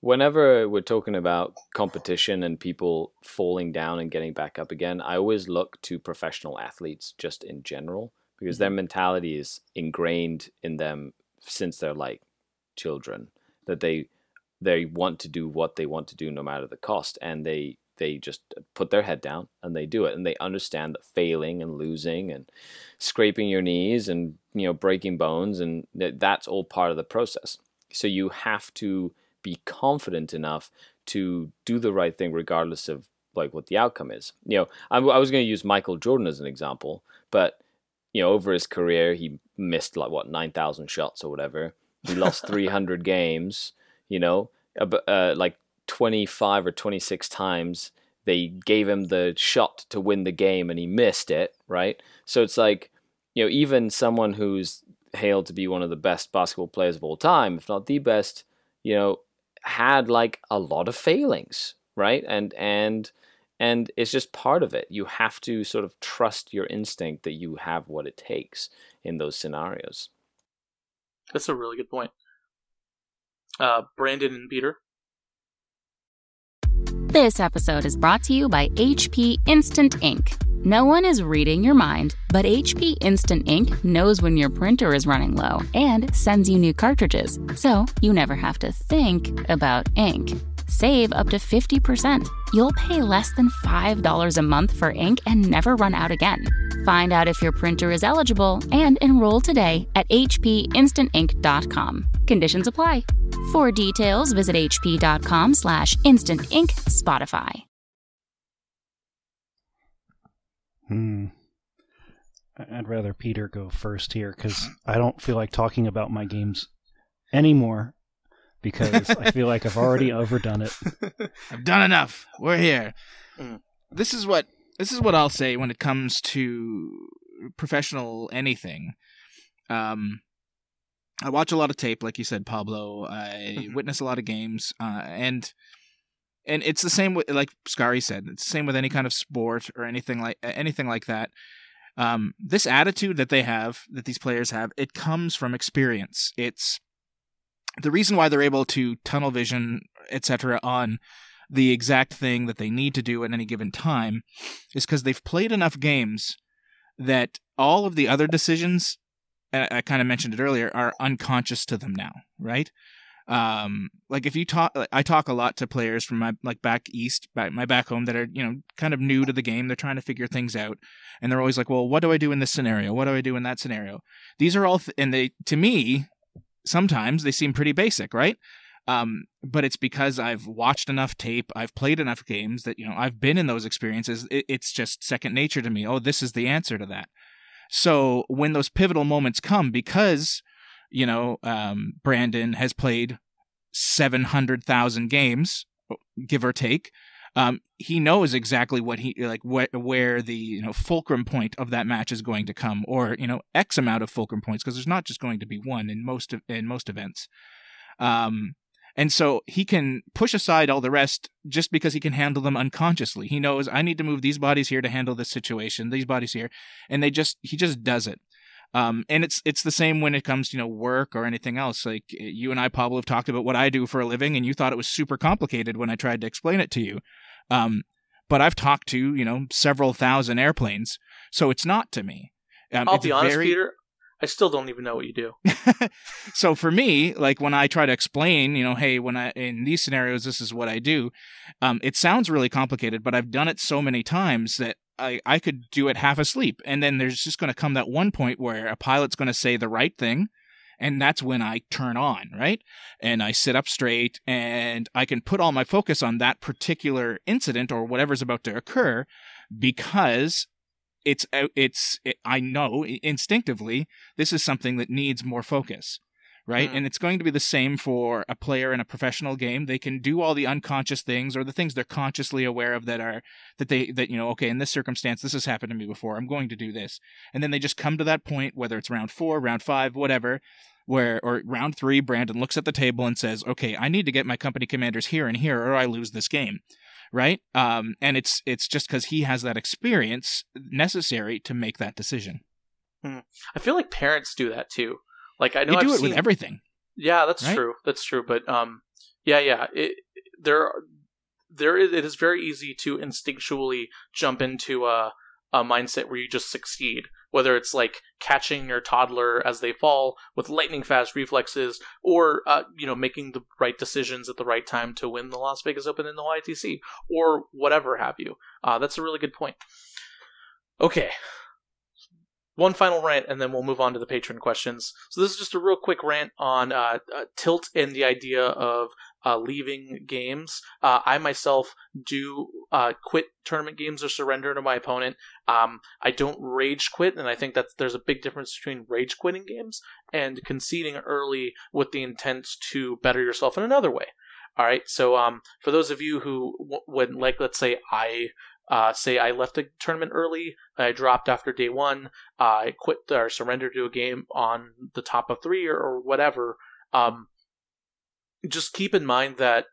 S2: Whenever we're talking about competition and people falling down and getting back up again, I always look to professional athletes just in general because their mentality is ingrained in them since they're like children that they they want to do what they want to do no matter the cost and they they just put their head down and they do it and they understand that failing and losing and scraping your knees and you know breaking bones and that's all part of the process. So you have to be confident enough to do the right thing regardless of like what the outcome is. You know i, I was going to use michael jordan as an example but you know over his career he missed like what 9000 shots or whatever he lost 300 games you know uh, like 25 or 26 times they gave him the shot to win the game and he missed it, right? So it's like, you know, even someone who's hailed to be one of the best basketball players of all time, if not the best, you know, had like a lot of failings, right? And and and it's just part of it. You have to sort of trust your instinct that you have what it takes in those scenarios.
S1: That's a really good point. Uh, Brandon and Peter,
S5: this episode is brought to you by HP Instant Ink. No one is reading your mind, but HP Instant Ink knows when your printer is running low and sends you new cartridges, so you never have to think about ink. Save up to 50%. You'll pay less than $5 a month for ink and never run out again. Find out if your printer is eligible and enroll today at hpinstantink.com. Conditions apply. For details, visit hp.com slash instantink Spotify.
S3: Hmm. I'd rather Peter go first here because I don't feel like talking about my games anymore because I feel like I've already overdone it.
S4: I've done enough. We're here. Mm. This is what this is what I'll say when it comes to professional anything. Um, I watch a lot of tape, like you said, Pablo. I mm-hmm. witness a lot of games, uh, and and it's the same with like Scary said. It's the same with any kind of sport or anything like anything like that. Um, this attitude that they have, that these players have, it comes from experience. It's the reason why they're able to tunnel vision, etc., on the exact thing that they need to do at any given time is because they've played enough games that all of the other decisions I kind of mentioned it earlier, are unconscious to them now, right? Um, like if you talk, I talk a lot to players from my like back east, back my back home that are you know kind of new to the game. They're trying to figure things out, and they're always like, "Well, what do I do in this scenario? What do I do in that scenario?" These are all, th- and they to me sometimes they seem pretty basic, right? Um, but it's because I've watched enough tape, I've played enough games that you know I've been in those experiences. It, it's just second nature to me. Oh, this is the answer to that. So when those pivotal moments come, because you know um, Brandon has played seven hundred thousand games, give or take, um, he knows exactly what he like wh- where the you know fulcrum point of that match is going to come, or you know X amount of fulcrum points, because there's not just going to be one in most of, in most events. Um, and so he can push aside all the rest just because he can handle them unconsciously. He knows I need to move these bodies here to handle this situation, these bodies here, and they just he just does it. Um, and it's it's the same when it comes to you know work or anything else. Like you and I, Pablo, have talked about what I do for a living, and you thought it was super complicated when I tried to explain it to you. Um, but I've talked to you know several thousand airplanes, so it's not to me.
S1: Um, I'll be honest, very... Peter. I still don't even know what you do.
S4: so for me, like when I try to explain, you know, hey, when I in these scenarios, this is what I do. Um, it sounds really complicated, but I've done it so many times that I I could do it half asleep, and then there's just going to come that one point where a pilot's going to say the right thing, and that's when I turn on, right? And I sit up straight, and I can put all my focus on that particular incident or whatever's about to occur because it's uh, it's it, I know instinctively this is something that needs more focus right mm. and it's going to be the same for a player in a professional game they can do all the unconscious things or the things they're consciously aware of that are that they that you know okay in this circumstance this has happened to me before i'm going to do this and then they just come to that point whether it's round 4 round 5 whatever where or round 3 Brandon looks at the table and says okay i need to get my company commanders here and here or i lose this game right? Um, and it's it's just because he has that experience necessary to make that decision.
S1: I feel like parents do that too. Like I know
S4: do
S1: I've
S4: it
S1: seen,
S4: with everything.
S1: Yeah, that's
S4: right?
S1: true. That's true. But um, yeah, yeah. It, there, there. Is, it is very easy to instinctually jump into a a mindset where you just succeed. Whether it's like catching your toddler as they fall with lightning fast reflexes, or uh, you know making the right decisions at the right time to win the Las Vegas Open in the ITC, or whatever have you. Uh, that's a really good point. Okay, one final rant and then we'll move on to the patron questions. So this is just a real quick rant on uh, uh, tilt and the idea of uh, leaving games. Uh, I myself do uh, quit tournament games or surrender to my opponent. Um, I don't rage quit, and I think that there's a big difference between rage quitting games and conceding early with the intent to better yourself in another way. All right, so um, for those of you who w- would like, let's say I uh, say I left a tournament early, I dropped after day one, uh, I quit or surrendered to a game on the top of three or, or whatever. Um, just keep in mind that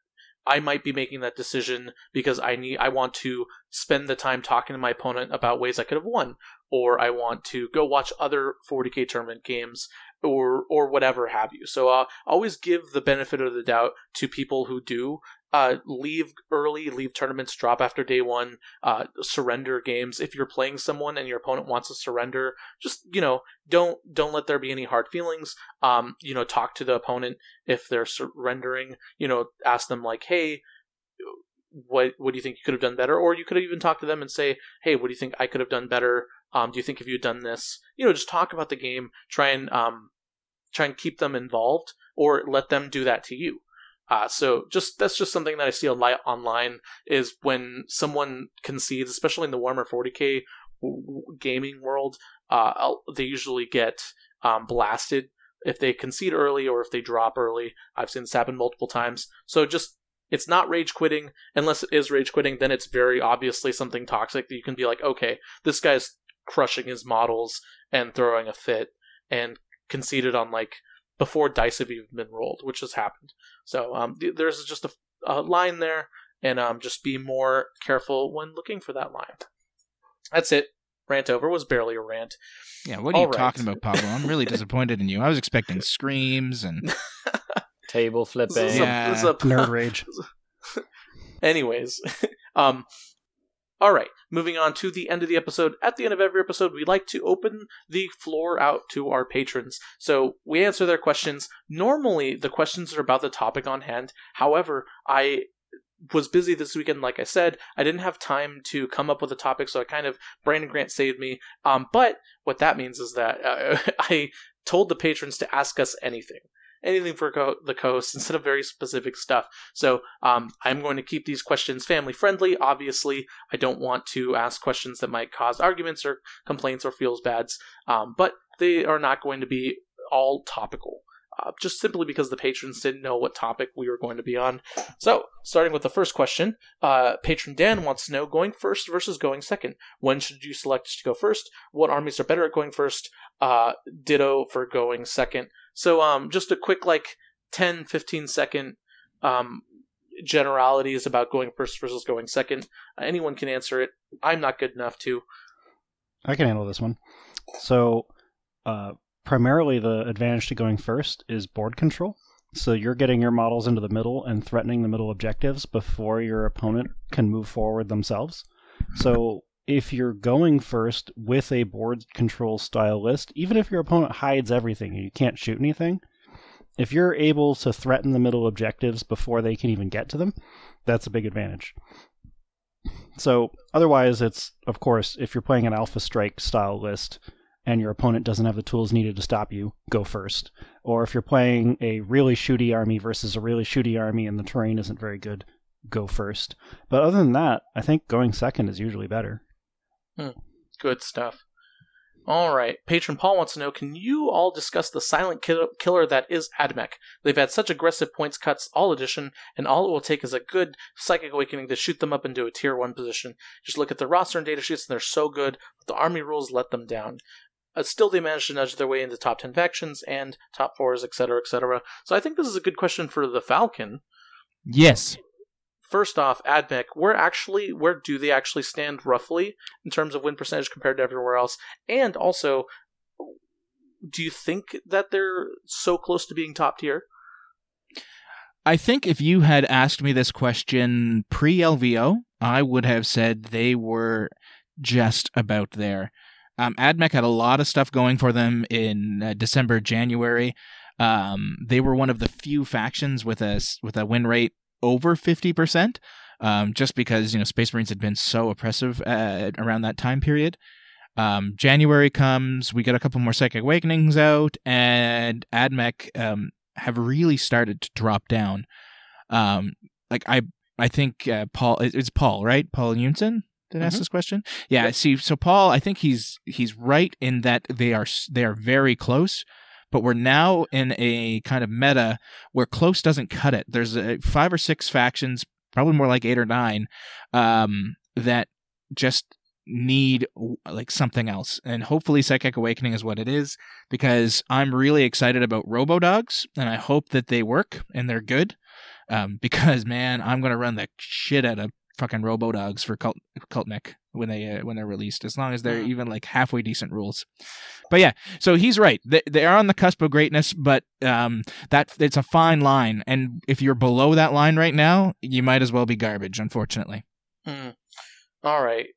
S1: I might be making that decision because I need I want to spend the time talking to my opponent about ways I could have won, or I want to go watch other 40k tournament games or or whatever have you. So uh, always give the benefit of the doubt to people who do uh, leave early, leave tournaments, drop after day one, uh, surrender games. If you're playing someone and your opponent wants to surrender, just you know don't don't let there be any hard feelings. Um, you know, talk to the opponent if they're surrendering. You know, ask them like, hey. What what do you think you could have done better? Or you could have even talked to them and say, "Hey, what do you think I could have done better? Um, do you think if you had done this, you know, just talk about the game, try and um, try and keep them involved, or let them do that to you. Uh, so just that's just something that I see a lot online is when someone concedes, especially in the Warhammer 40k w- w- gaming world, uh, they usually get um, blasted if they concede early or if they drop early. I've seen this happen multiple times. So just it's not rage quitting unless it is rage quitting. Then it's very obviously something toxic that you can be like, okay, this guy's crushing his models and throwing a fit and conceded on like before dice have even been rolled, which has happened. So um, th- there's just a, a line there, and um, just be more careful when looking for that line. That's it. Rant over was barely a rant.
S4: Yeah, what are you
S1: All right.
S4: talking about, Pablo? I'm really disappointed in you. I was expecting screams and
S2: Table
S1: This
S2: flipping.
S1: is a-
S4: Yeah.
S1: this is a-
S3: Nerd rage.
S1: Anyways, um, all right. Moving on to the end of the episode. At the end of every episode, we like to open the floor out to our patrons. So we answer their questions. Normally, the questions are about the topic on hand. However, I was busy this weekend, like I said. I didn't have time to come up with a topic, so I kind of Brandon Grant saved me. Um, but what that means is that uh, I told the patrons to ask us anything. Anything for co- the co-host instead of very specific stuff. So um, I'm going to keep these questions family friendly. Obviously, I don't want to ask questions that might cause arguments or complaints or feels bads, um, but they are not going to be all topical. Uh, just simply because the patrons didn't know what topic we were going to be on. So, starting with the first question, uh, patron Dan wants to know going first versus going second. When should you select to go first? What armies are better at going first? Uh, ditto for going second. So, um, just a quick, like, 10, 15 second um, generalities about going first versus going second. Uh, anyone can answer it. I'm not good enough to.
S3: I can handle this one. So, uh, primarily the advantage to going first is board control. So you're getting your models into the middle and threatening the middle objectives before your opponent can move forward themselves. So if you're going first with a board control style list, even if your opponent hides everything and you can't shoot anything, if you're able to threaten the middle objectives before they can even get to them, that's a big advantage. So otherwise, it's of course if you're playing an Alpha Strike style list and your opponent doesn't have the tools needed to stop you, go first. Or if you're playing a really shooty army versus a really shooty army and the terrain isn't very good, go first. But other than that, I think going second is usually better.
S1: Good stuff. All right. Patron Paul wants to know Can you all discuss the silent kill- killer that is Admech? They've had such aggressive points cuts all edition, and all it will take is a good Psychic Awakening to shoot them up into a tier 1 position. Just look at the roster and data sheets, and they're so good, but the army rules let them down. Uh, still, they managed to nudge their way into top 10 factions and top 4s, etc., etc. So I think this is a good question for the Falcon.
S4: yes,
S1: First off, AdMech, where actually where do they actually stand roughly in terms of win percentage compared to everywhere else? And also, do you think that they're so close to being top tier?
S4: I think if you had asked me this question pre LVO, I would have said they were just about there. Um, AdMech had a lot of stuff going for them in uh, December, January. Um, they were one of the few factions with a with a win rate over fifty percent, um, just because you know Space Marines had been so oppressive uh, around that time period. Um, January comes, we get a couple more Psychic Awakenings out, and AdMech um, have really started to drop down. Um, like I, I think uh, Paul, it's Paul, right? Paul Unson did ask
S1: Mhm.
S4: this question. Yeah. See, so Paul, I think he's he's right in that they are they are very close, but we're now in a kind of meta where close doesn't cut it. There's uh five or six factions, probably more like eight or nine, um, that just need like something else and hopefully psychic awakening is what it is because i'm really excited about robo dogs and i hope that they work and they're good um, because man i'm gonna run the shit out of fucking robo dogs for cult cultnik when they uh, when they're released as long as they're
S1: Mhm.
S4: even like halfway decent rules but yeah so he's right they, they are on the cusp of greatness but um that it's a fine line and if you're below that line right now you might as well be garbage unfortunately
S1: Hmm. All right.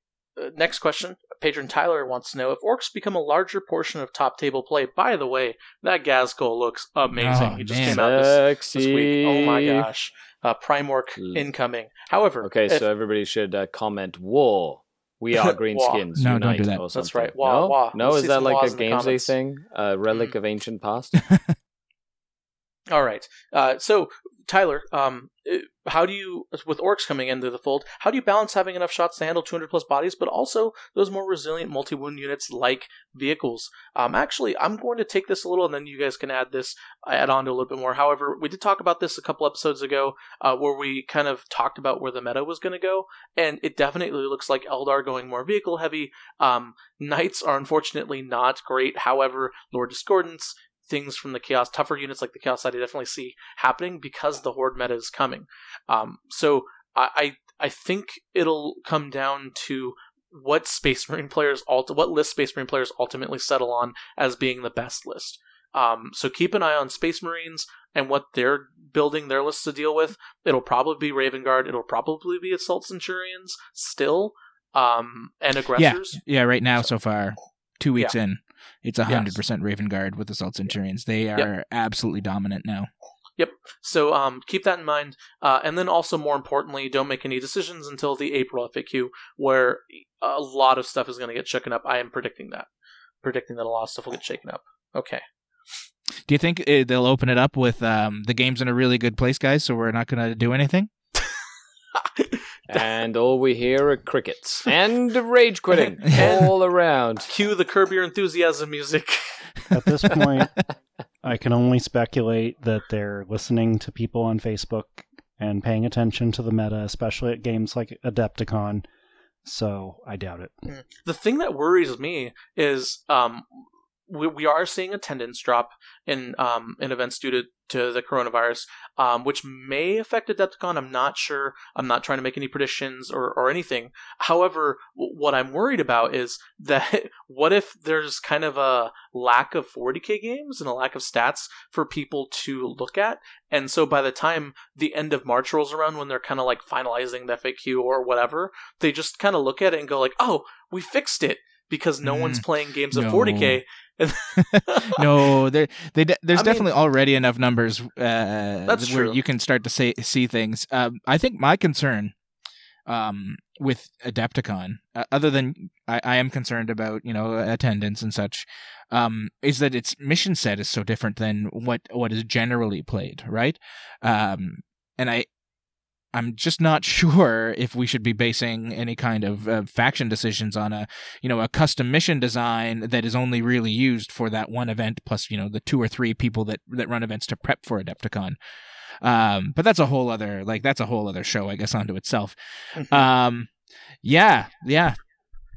S1: Uh, next question. Patron Tyler wants to know if Orks become a larger portion of top table play. By the way, that Ghazghkull looks amazing.
S4: Oh,
S1: he just
S4: man.
S1: came out this, this week. Oh my gosh. Uh, Primork incoming. However,
S2: Okay,
S1: if-
S2: so everybody should uh, comment war. We are
S1: Wah.
S2: greenskins.
S4: No, don't do that.
S1: That's right. Wah,
S2: no,
S1: wah.
S2: no,
S1: Let's
S2: is that like a
S1: in
S2: Games Day thing? A relic
S1: Mm.
S2: of ancient past?
S1: All right. Uh, so, Tyler, um, uh, how do you, with Orks coming into the fold, how do you balance having enough shots to handle 200 plus bodies, but also those more resilient multi wound units like vehicles? Um, actually, I'm going to take this a little, and then you guys can add this, add on to a little bit more. However, we did talk about this a couple episodes ago, uh, where we kind of talked about where the meta was going to go, and it definitely looks like Eldar going more vehicle heavy. Um, Knights are unfortunately not great. However, Lord Discordance, things from the chaos tougher units like the chaos side i definitely see happening because the horde meta is coming. Um, so I, I i think it'll come down to what space marine players ult- what list space marine players ultimately settle on as being the best list. Um, so keep an eye on space marines and what they're building their lists to deal with. It'll probably be raven guard it'll probably be assault centurions still um, and aggressors.
S4: Yeah, yeah right now
S1: So-
S4: so far, two weeks in, it's a hundred percent Raven Guard with Assault Centurions. They are
S1: Yep.
S4: absolutely dominant now. Yep.
S1: So um, keep that in mind, uh, and then also more importantly, don't make any decisions until the April FAQ, where a lot of stuff is going to get shaken up. I am predicting that, predicting that a lot of stuff will get shaken up. Okay.
S4: Do you think uh, they'll open it up with um, the game's in a really good place, guys? So we're not going to do anything.
S2: and all we hear are crickets and rage quitting all around.
S1: Cue the Curb Your Enthusiasm music.
S3: At this point, I can only speculate that they're listening to people on Facebook and paying attention to the meta, especially at games like Adepticon. So I doubt it.
S1: the thing that worries me is um, we, we are seeing attendance drop in um, in events due to, to the coronavirus, um, which may affect Adepticon. I'm not sure. I'm not trying to make any predictions or, or anything. However, w- what I'm worried about is that what if there's kind of a lack of 40k games and a lack of stats for people to look at, and so by the time the end of March rolls around, when they're kind of like finalizing the FAQ or whatever, they just kind of look at it and go like, "Oh, we fixed it." Because no
S4: Mm,
S1: one's playing games of
S4: no.
S1: 40k.
S4: No, there, they, there's
S1: I mean-
S4: definitely already enough numbers uh,
S1: That's
S4: where
S1: true.
S4: you can start to say, see things. Um, I think my concern um, with Adepticon, uh, other than I, I am concerned about you know attendance and such, um, is that its mission set is so different than what what is generally played, right? Um, and I. I'm just not sure if we should be basing any kind of uh, faction decisions on a, you know, a custom mission design that is only really used for that one event, plus you know the two or three people that that run events to prep for Adepticon. Um, but that's a whole other like that's a whole other show, I guess, onto itself. Um, yeah, yeah,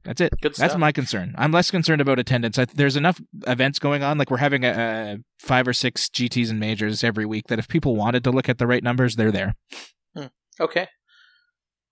S4: that's it. That's my concern. I'm less concerned about attendance. I, there's enough events going on. Like we're having a, a five or six GTS and majors every week. That if people wanted to look at the right numbers, they're there.
S1: Okay.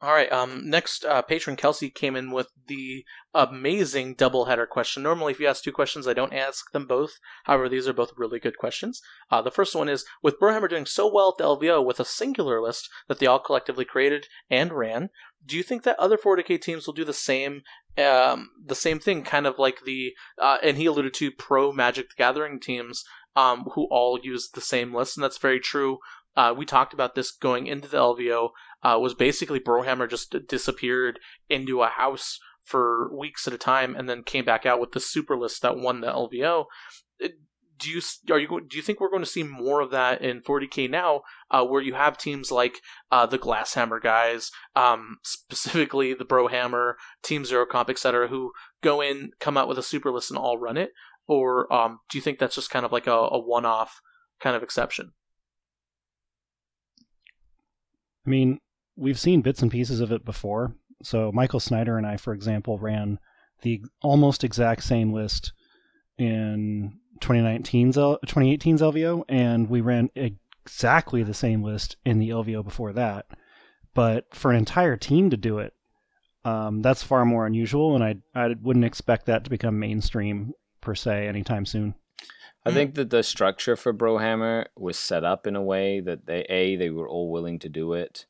S1: All right. Um, next, uh, patron Kelsey came in with the amazing doubleheader question. Normally, if you ask two questions, I don't ask them both. However, these are both really good questions. Uh, the first one is With Brohammer doing so well at the LVO with a singular list that they all collectively created and ran, do you think that other 40k teams will do the same? Um, the same thing, kind of like the, uh, and he alluded to pro Magic the Gathering teams, um, who all use the same list, and that's very true. Uh, we talked about this going into the LVO uh, was basically Brohammer just disappeared into a house for weeks at a time and then came back out with the super list that won the LVO. Uh, do you are you do you think we're going to see more of that in 40k now, uh, where you have teams like uh, the Glasshammer guys, um, specifically the Brohammer, Team Zero Comp, etc., who go in, come out with a super list, and all run it, or um, do you think that's just kind of like a, a one-off kind of exception?
S3: I mean, we've seen bits and pieces of it before. So Michael Snyder and I, for example, ran the almost exact same list in 2019's 2018's LVO, and we ran exactly the same list in the LVO before that. But for an entire team to do it, um, that's far more unusual, and I I wouldn't expect that to become mainstream per se anytime soon.
S2: I think that the structure for Brohammer was set up in a way that they a they were all willing to do it,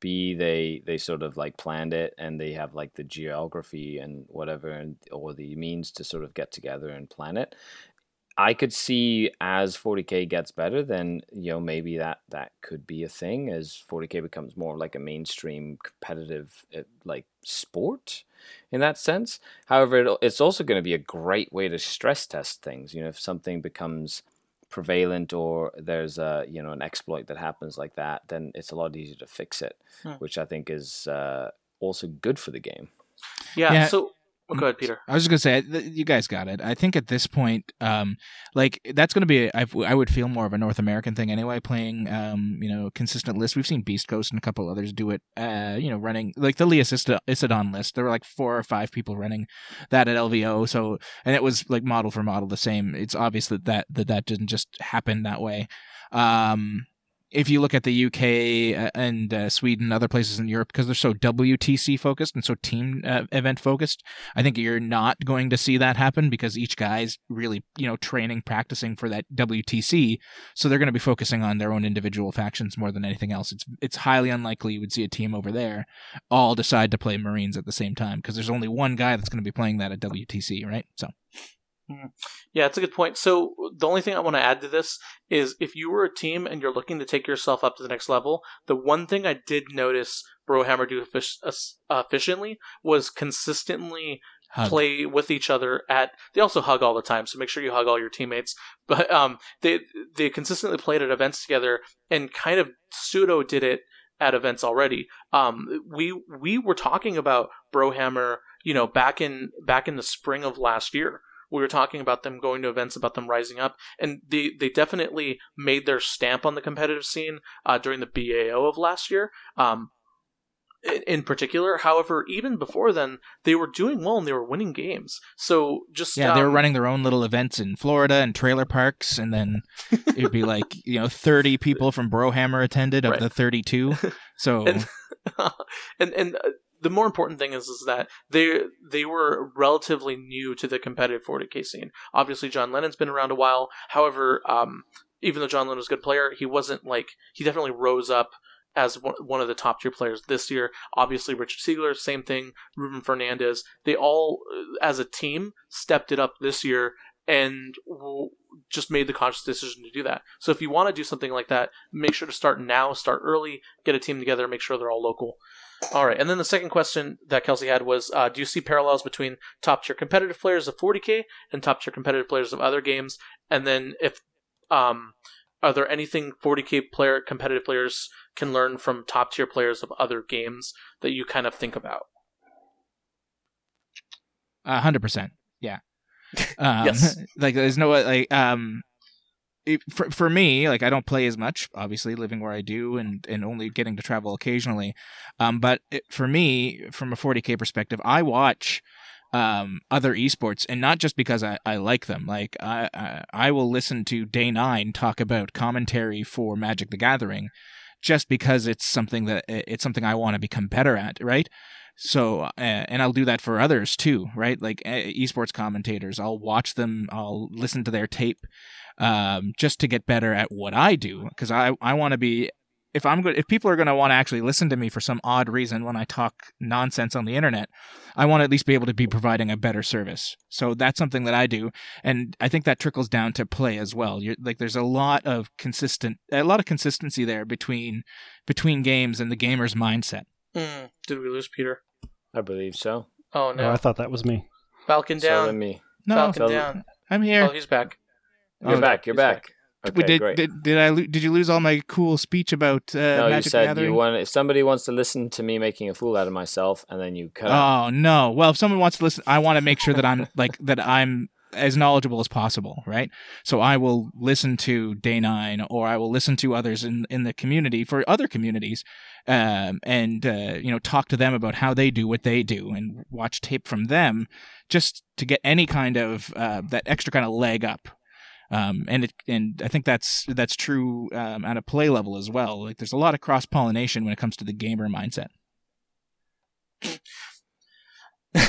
S2: B they they sort of like planned it and they have like the geography and whatever and or the means to sort of get together and plan it. I could see as 40k gets better, then you know maybe that that could be a thing as 40k becomes more like a mainstream competitive eh, like sport in that sense. However, it's also going to be a great way to stress test things. You know, if something becomes prevalent or there's a you know an exploit that happens like that, then it's a lot easier to fix it, hmm. which I think is uh, also good for the game.
S1: Yeah. yeah. So Oh, go ahead, Peter.
S4: I was just gonna say you guys got it. I think at this point, um, like that's gonna be I would feel more of a North American thing anyway. Playing, um, you know, consistent list. We've seen Beast Coast and a couple others do it. Uh, you know, running like the Lee Isidon list. There were like four or five people running that at LVO. So and it was like model for model the same. It's obvious that that that, that didn't just happen that way. Um, if you look at the UK uh, and uh, Sweden, other places in Europe, because they're so WTC focused and so team uh, event focused, I think you're not going to see that happen because each guy's really, you know, training, practicing for that WTC. So they're going to be focusing on their own individual factions more than anything else. It's it's highly unlikely you would see a team over there all decide to play Marines at the same time because there's only one guy that's going to be playing that at WTC, right? So.
S1: Hmm. Yeah, it's a good point. So the only thing I want to add to this is if you were a team and you're looking to take yourself up to the next level, the one thing I did notice Brohammer do efficiently was consistently hug. play with each other at they also hug all the time so make sure you hug all your teammates but um they they consistently played at events together and kind of pseudo did it at events already um we we were talking about brohammer you know back in back in the spring of last year we were talking about them going to events, about them rising up, and they they definitely made their stamp on the competitive scene uh, during the BAO of last year. Um, in particular. However, even before then, they were doing well and they were winning games. So just
S4: yeah, um, they were um, running their own little events in Florida and trailer parks, and then it'd be like you know thirty people from Brohammer attended of right. the thirty-two. So
S1: and and, and uh, the more important thing is is that they they were relatively new to the competitive 40k scene. Obviously, John Lennon's been around a while. However, um, even though John Lennon was a good player, he wasn't like he definitely rose up as one of the top tier players this year. Obviously, Richard Siegler, same thing. Ruben Fernandez, they all, as a team, stepped it up this year and just made the conscious decision to do that. So if you want to do something like that, make sure to start now, start early, get a team together, make sure they're all local. All right, and then the second question that Kelsey had was: uh, Do you see parallels between top tier competitive players of 40k and top tier competitive players of other games? And then, if um, are there anything 40k player competitive players can learn from top tier players of other games that you kind of think about?
S4: hundred percent, yeah. Um, yes, like there's no like um, it, for for me, like I don't play as much, obviously, living where I do, and and only getting to travel occasionally. Um, but it, for me, from a 40k perspective, I watch um other esports and not just because I, I like them like I, I, I will listen to Day9 talk about commentary for magic the gathering just because it's something that it's something I want to become better at, right? So, uh, and I'll do that for others too, right? Like uh, esports commentators, I'll watch them, I'll listen to their tape, um, just to get better at what I do, because I I want to be. If I'm good, if people are going to want to actually listen to me for some odd reason when I talk nonsense on the internet, I want to at least be able to be providing a better service. So that's something that I do, and I think that trickles down to play as well. You're, like, there's a lot of consistent, a lot of consistency there between between games and the gamer's mindset.
S1: Mm, did we lose Peter?
S2: I believe so.
S1: Oh
S3: Oh,
S1: no,
S3: I thought that was me.
S1: Falcon down.
S2: So let
S1: down.
S2: me.
S4: No,
S1: Falcon
S2: so-
S1: down.
S4: I'm here.
S1: Oh, he's back.
S2: You're
S1: Oh,
S2: back. You're
S1: he's
S2: back. Okay,
S4: did,
S2: great.
S4: did did I lo- did you lose all my cool speech about uh,
S2: no, you
S4: Magic the
S2: said
S4: Gathering?
S2: you want. If somebody wants to listen to me making a fool out of myself, and then you cut.
S4: Oh no! Well, if someone wants to listen, I want to make sure that I'm like that I'm as knowledgeable as possible, right? So I will listen to Day9, or I will listen to others in in the community for other communities, um, and uh, you know talk to them about how they do what they do, and watch tape from them, just to get any kind of uh, that extra kind of leg up. Um, and it and I think that's that's true um, at a play level as well. Like there's a lot of cross pollination when it comes to the gamer mindset.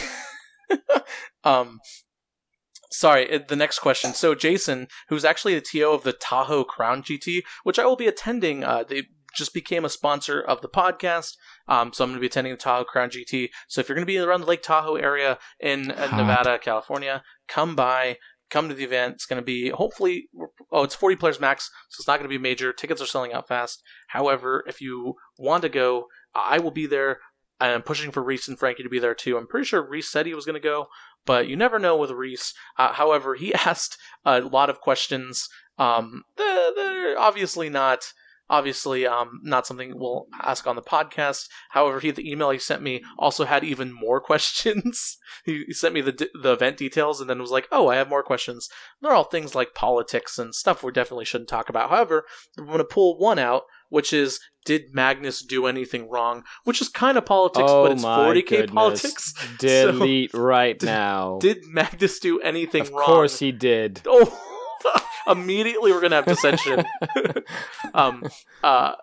S1: um, sorry. uh, The next question. So Jason, who's actually the TO of the Tahoe Crown GT, which I will be attending. Uh, they just became a sponsor of the podcast. Um, so I'm going to be attending the Tahoe Crown GT. So if you're going to be around the Lake Tahoe area in uh. Nevada, California, come by. Come to the event. It's going to be hopefully. Oh, it's 40 players max, so it's not going to be major. Tickets are selling out fast. However, if you want to go, I will be there. I'm pushing for Reese and Frankie to be there too. I'm pretty sure Reese said he was going to go, but you never know with Reese. Uh, however, he asked a lot of questions. Um, they're, obviously not, obviously, um, not something we'll ask on the podcast. However, he the email he sent me also had even more questions. he, he sent me the the event details and then was like, "Oh, I have more questions." They're all things like politics and stuff we definitely shouldn't talk about. However, I'm going to pull one out, which is did Magnus do anything wrong? Which is kind of politics,
S2: oh
S1: but it's 40k
S2: goodness.
S1: politics.
S2: Delete right
S1: did-
S2: now.
S1: Did Magnus do anything
S2: of
S1: wrong?
S2: Of course he did.
S1: Oh, immediately we're gonna have dissension. um, uh,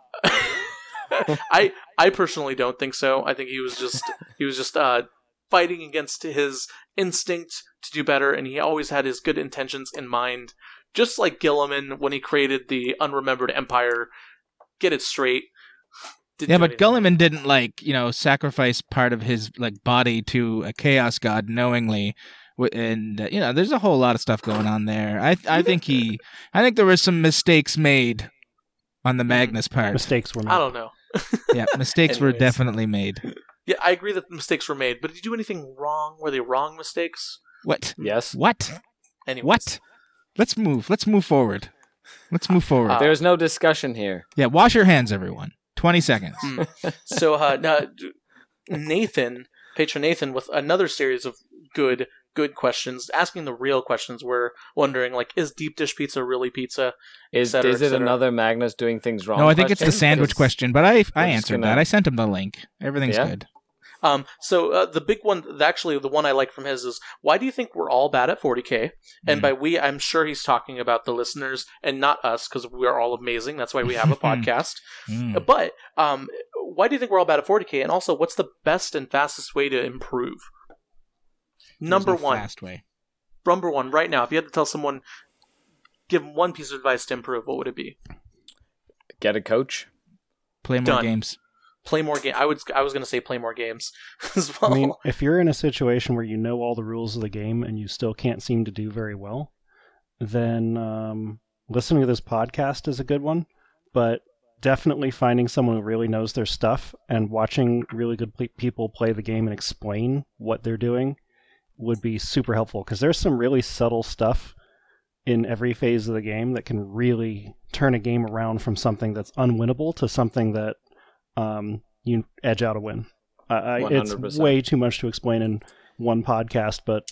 S1: I I personally don't think so. I think he was just he was just uh fighting against his instinct to do better, and he always had his good intentions in mind. Just like Guilliman when he created the unremembered empire. Get it straight. Didn't
S4: yeah, but
S1: anything.
S4: Guilliman didn't like you know sacrifice part of his like body to a chaos god knowingly, and uh, you know there's a whole lot of stuff going on there. I I think he I think there were some mistakes made on the Magnus part.
S3: Mistakes were made.
S1: I don't know.
S4: yeah, mistakes were definitely made.
S1: Yeah, I agree that mistakes were made, but did you do anything wrong? Were they wrong mistakes?
S4: What?
S2: Yes.
S4: What?
S1: Anyways.
S4: What? Let's move. Let's move forward. Let's move forward.
S1: Uh,
S2: There's no discussion here.
S4: yeah, wash your hands, everyone. Twenty seconds.
S1: Hmm. so uh, now, d- Nathan, patron Nathan, with another series of good, good questions, asking the real questions. We're wondering, like, is deep dish pizza really pizza?
S2: Is
S1: cetera,
S2: is
S1: et
S2: it
S1: cetera.
S2: another Magnus doing things wrong?
S4: No, I think it's the
S2: question?
S4: sandwich
S2: 'Cause-
S4: question, but I I
S2: just
S4: answered
S2: gonna-
S4: that. I sent him the link. Everything's
S2: Yeah?
S4: good.
S1: Um, so uh, the big one, actually, the one I like from his is, why do you think we're all bad at 40k? And
S4: Mm.
S1: by we, I'm sure he's talking about the listeners and not us, because we are all amazing. That's why we have a podcast.
S4: Mm.
S1: But um, why do you think we're all bad at 40k? And also, what's the best and fastest way to improve?
S4: There's
S1: Number
S4: no
S1: one,
S4: Fast way.
S1: number one, right now, if you had to tell someone, give them one piece of advice to improve, what would it be?
S2: Get a coach.
S4: Play more
S1: Done.
S4: games.
S1: Play more game. I would. I was going to say play more games as well.
S3: I mean, if you're in a situation where you know all the rules of the game and you still can't seem to do very well, then um, listening to this podcast is a good one. But definitely finding someone who really knows their stuff and watching really good pl- people play the game and explain what they're doing would be super helpful because there's some really subtle stuff in every phase of the game that can really turn a game around from something that's unwinnable to something that um, you edge out a win. I, I, it's way too much to explain in one podcast, but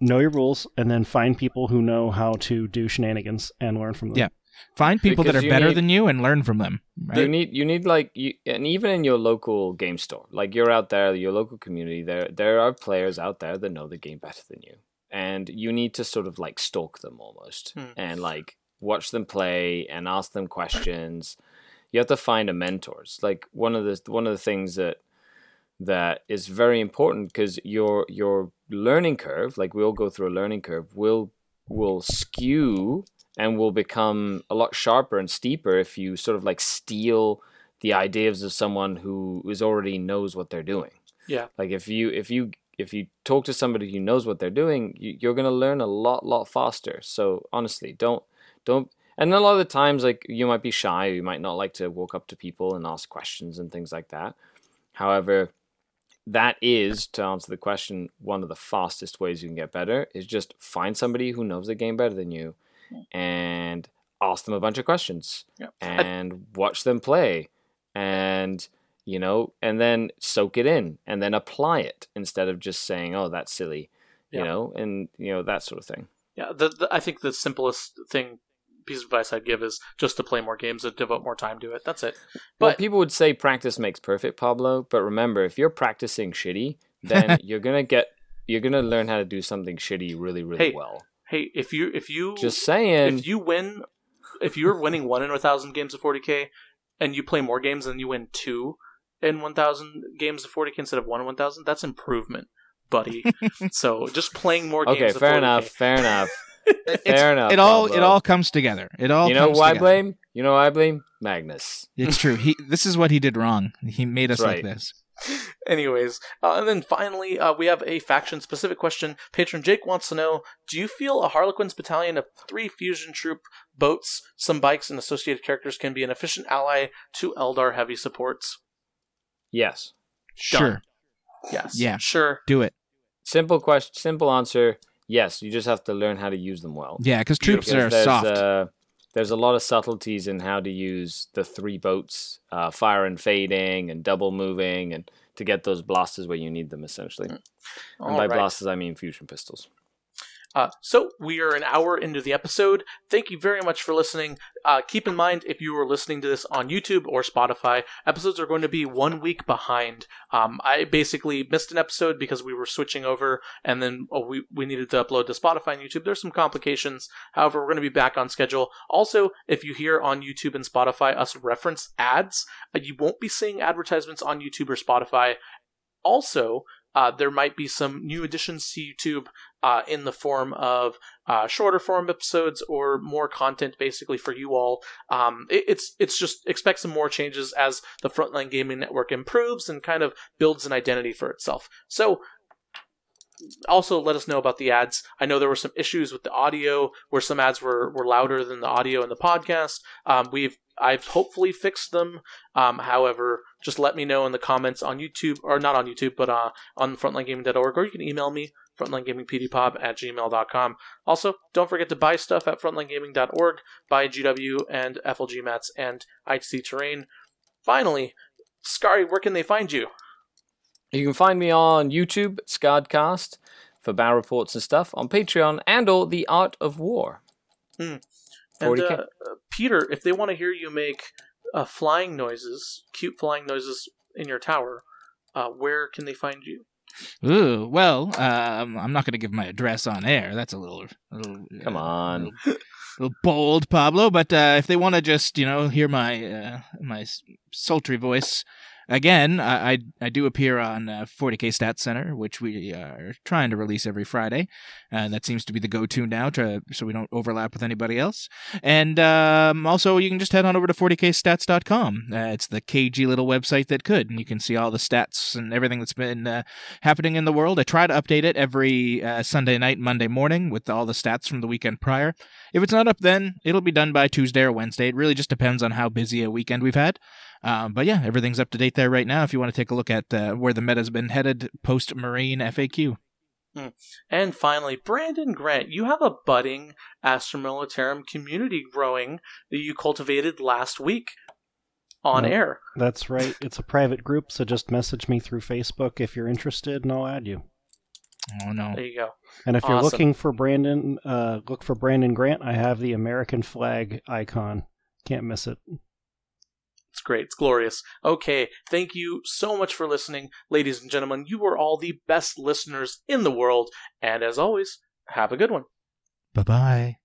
S3: know your rules and then find people who know how to do shenanigans and learn from them.
S4: Yeah. Find people that are better
S2: need-
S4: than you and learn from them. right?
S2: You need you need like you, and even in your local game store, like you're out there, your local community, there there are players out there that know the game better than you, and you need to sort of like stalk them almost
S1: Hmm.
S2: and like watch them play and ask them questions. You have to find a mentors. Like one of the one of the things that that is very important because your your learning curve, like we all go through a learning curve, will will skew and will become a lot sharper and steeper if you sort of like steal the ideas of someone who is already knows what they're doing.
S1: Yeah.
S2: Like if you if you if you talk to somebody who knows what they're doing, you, you're gonna learn a lot lot faster. So honestly, don't don't. And a lot of the times, like you might be shy, you might not like to walk up to people and ask questions and things like that. However, that is to answer the question one of the fastest ways you can get better is just find somebody who knows the game better than you and ask them a bunch of questions
S1: Yeah.
S2: and watch them play and you know and then soak it in and then apply it instead of just saying oh that's silly you
S1: Yeah.
S2: know and you know that sort of thing
S1: Yeah, the, the, I think the simplest thing piece of advice I'd give is just to play more games and devote more time to it. That's it.
S2: well
S1: But
S2: people would say practice makes perfect pablo but remember if you're practicing shitty then you're gonna get you're gonna learn how to do something shitty really really
S1: Hey,
S2: well
S1: hey, if you if you
S2: just saying
S1: if you win, if you're winning one in a thousand games of 40k, and you play more games and you win two in 1,000 games of 40k instead of one in 1,000, that's improvement, buddy. so just playing more games.
S2: okay fair
S1: 40K.
S2: enough fair enough
S4: It's-
S2: fair enough
S4: It all
S2: Pablo.
S4: it all comes together. It all
S2: you know
S4: comes
S2: who I blame you know who I blame Magnus
S4: It's true. He this is what he did wrong. He made us
S2: That's
S4: like this.
S1: Anyways, uh, and then finally, uh, we have a faction specific question. Patron Jake wants to know Do you feel a Harlequin's battalion of three fusion troop boats, some bikes, and associated characters can be an efficient ally to Eldar heavy supports?
S2: yes
S4: Sure.
S1: Yes.
S4: Yeah.
S1: Sure.
S4: Do it.
S2: simple question simple answer yes you just have to learn how to use them well
S4: Yeah, because troops
S2: Because
S4: are
S2: there's,
S4: soft.
S2: Uh, there's a lot of subtleties in how to use the three boats, uh, fire and fading, and double moving, and to get those blasters where you need them, essentially. and by
S1: right.
S2: blasters, I mean fusion pistols.
S1: Uh, so we are an hour into the episode. Thank you very much for listening. Uh, keep in mind, if you are listening to this on YouTube or Spotify, episodes are going to be one week behind. Um, I basically missed an episode because we were switching over, and then oh, we we needed to upload to Spotify and YouTube. There's some complications. However, we're going to be back on schedule. Also, if you hear on YouTube and Spotify us reference ads, uh, you won't be seeing advertisements on YouTube or Spotify. Also, uh, there might be some new additions to YouTube uh, in the form of uh, shorter form episodes or more content, basically for you all. Um, it, it's it's just expect some more changes as the Frontline Gaming Network improves and kind of builds an identity for itself. So. Also, let us know about the ads. I know there were some issues with the audio where some ads were, were louder than the audio in the podcast. Um, we've I've hopefully fixed them. Um, however, just let me know in the comments on YouTube, or not on YouTube, but uh, on frontlinegaming.org, or you can email me, frontlinegamingpdpop at gmail.com. Also, don't forget to buy stuff at frontlinegaming.org, buy GW and FLG mats and ITC terrain. Finally, Scary, where can they find you?
S2: You can find me on YouTube, Scardcast, for battle reports and stuff, on Patreon, and or The Art of War.
S1: And
S2: 40K.
S1: uh, uh, Peter, if they want to hear you make uh, flying noises, cute flying noises in your tower, uh, where can they find you?
S4: Ooh, well, um, I'm not going to give my address on air. That's a little, a little
S2: Come
S4: uh,
S2: on.
S4: a little, little bold, Pablo. But uh, if they want to just, you know, hear my uh, my sultry voice again, I I, I do appear on uh, 40k Stats Center, which we are trying to release every Friday, and that seems to be the go-to now, to so we don't overlap with anybody else. And um, also, you can just head on over to 40kstats.com. Uh, it's the KG little website that could, and you can see all the stats and everything that's been uh, happening in the world. I try to update it every uh, Sunday night, Monday morning with all the stats from the weekend prior. If it's not up then, it'll be done by Tuesday or Wednesday. It really just depends on how busy a weekend we've had. Um, but yeah, everything's up to date there right now if you want to take a look at uh, where the meta's been headed post Marine FAQ.
S1: And finally, Brandon Grant, you have a budding Astra Militarum community growing that you cultivated last week on
S3: Yep.
S1: air.
S3: That's right. It's a private group, so just message me through Facebook if you're interested, and I'll add you.
S4: Oh no.
S1: There you go.
S3: And if you're looking for Brandon, uh, look for Brandon Grant. I have the American flag icon. Can't miss it.
S1: It's great. It's glorious. Okay. Thank you so much for listening. Ladies and gentlemen, you are all the best listeners in the world. And as always, have a good one.
S4: Bye bye.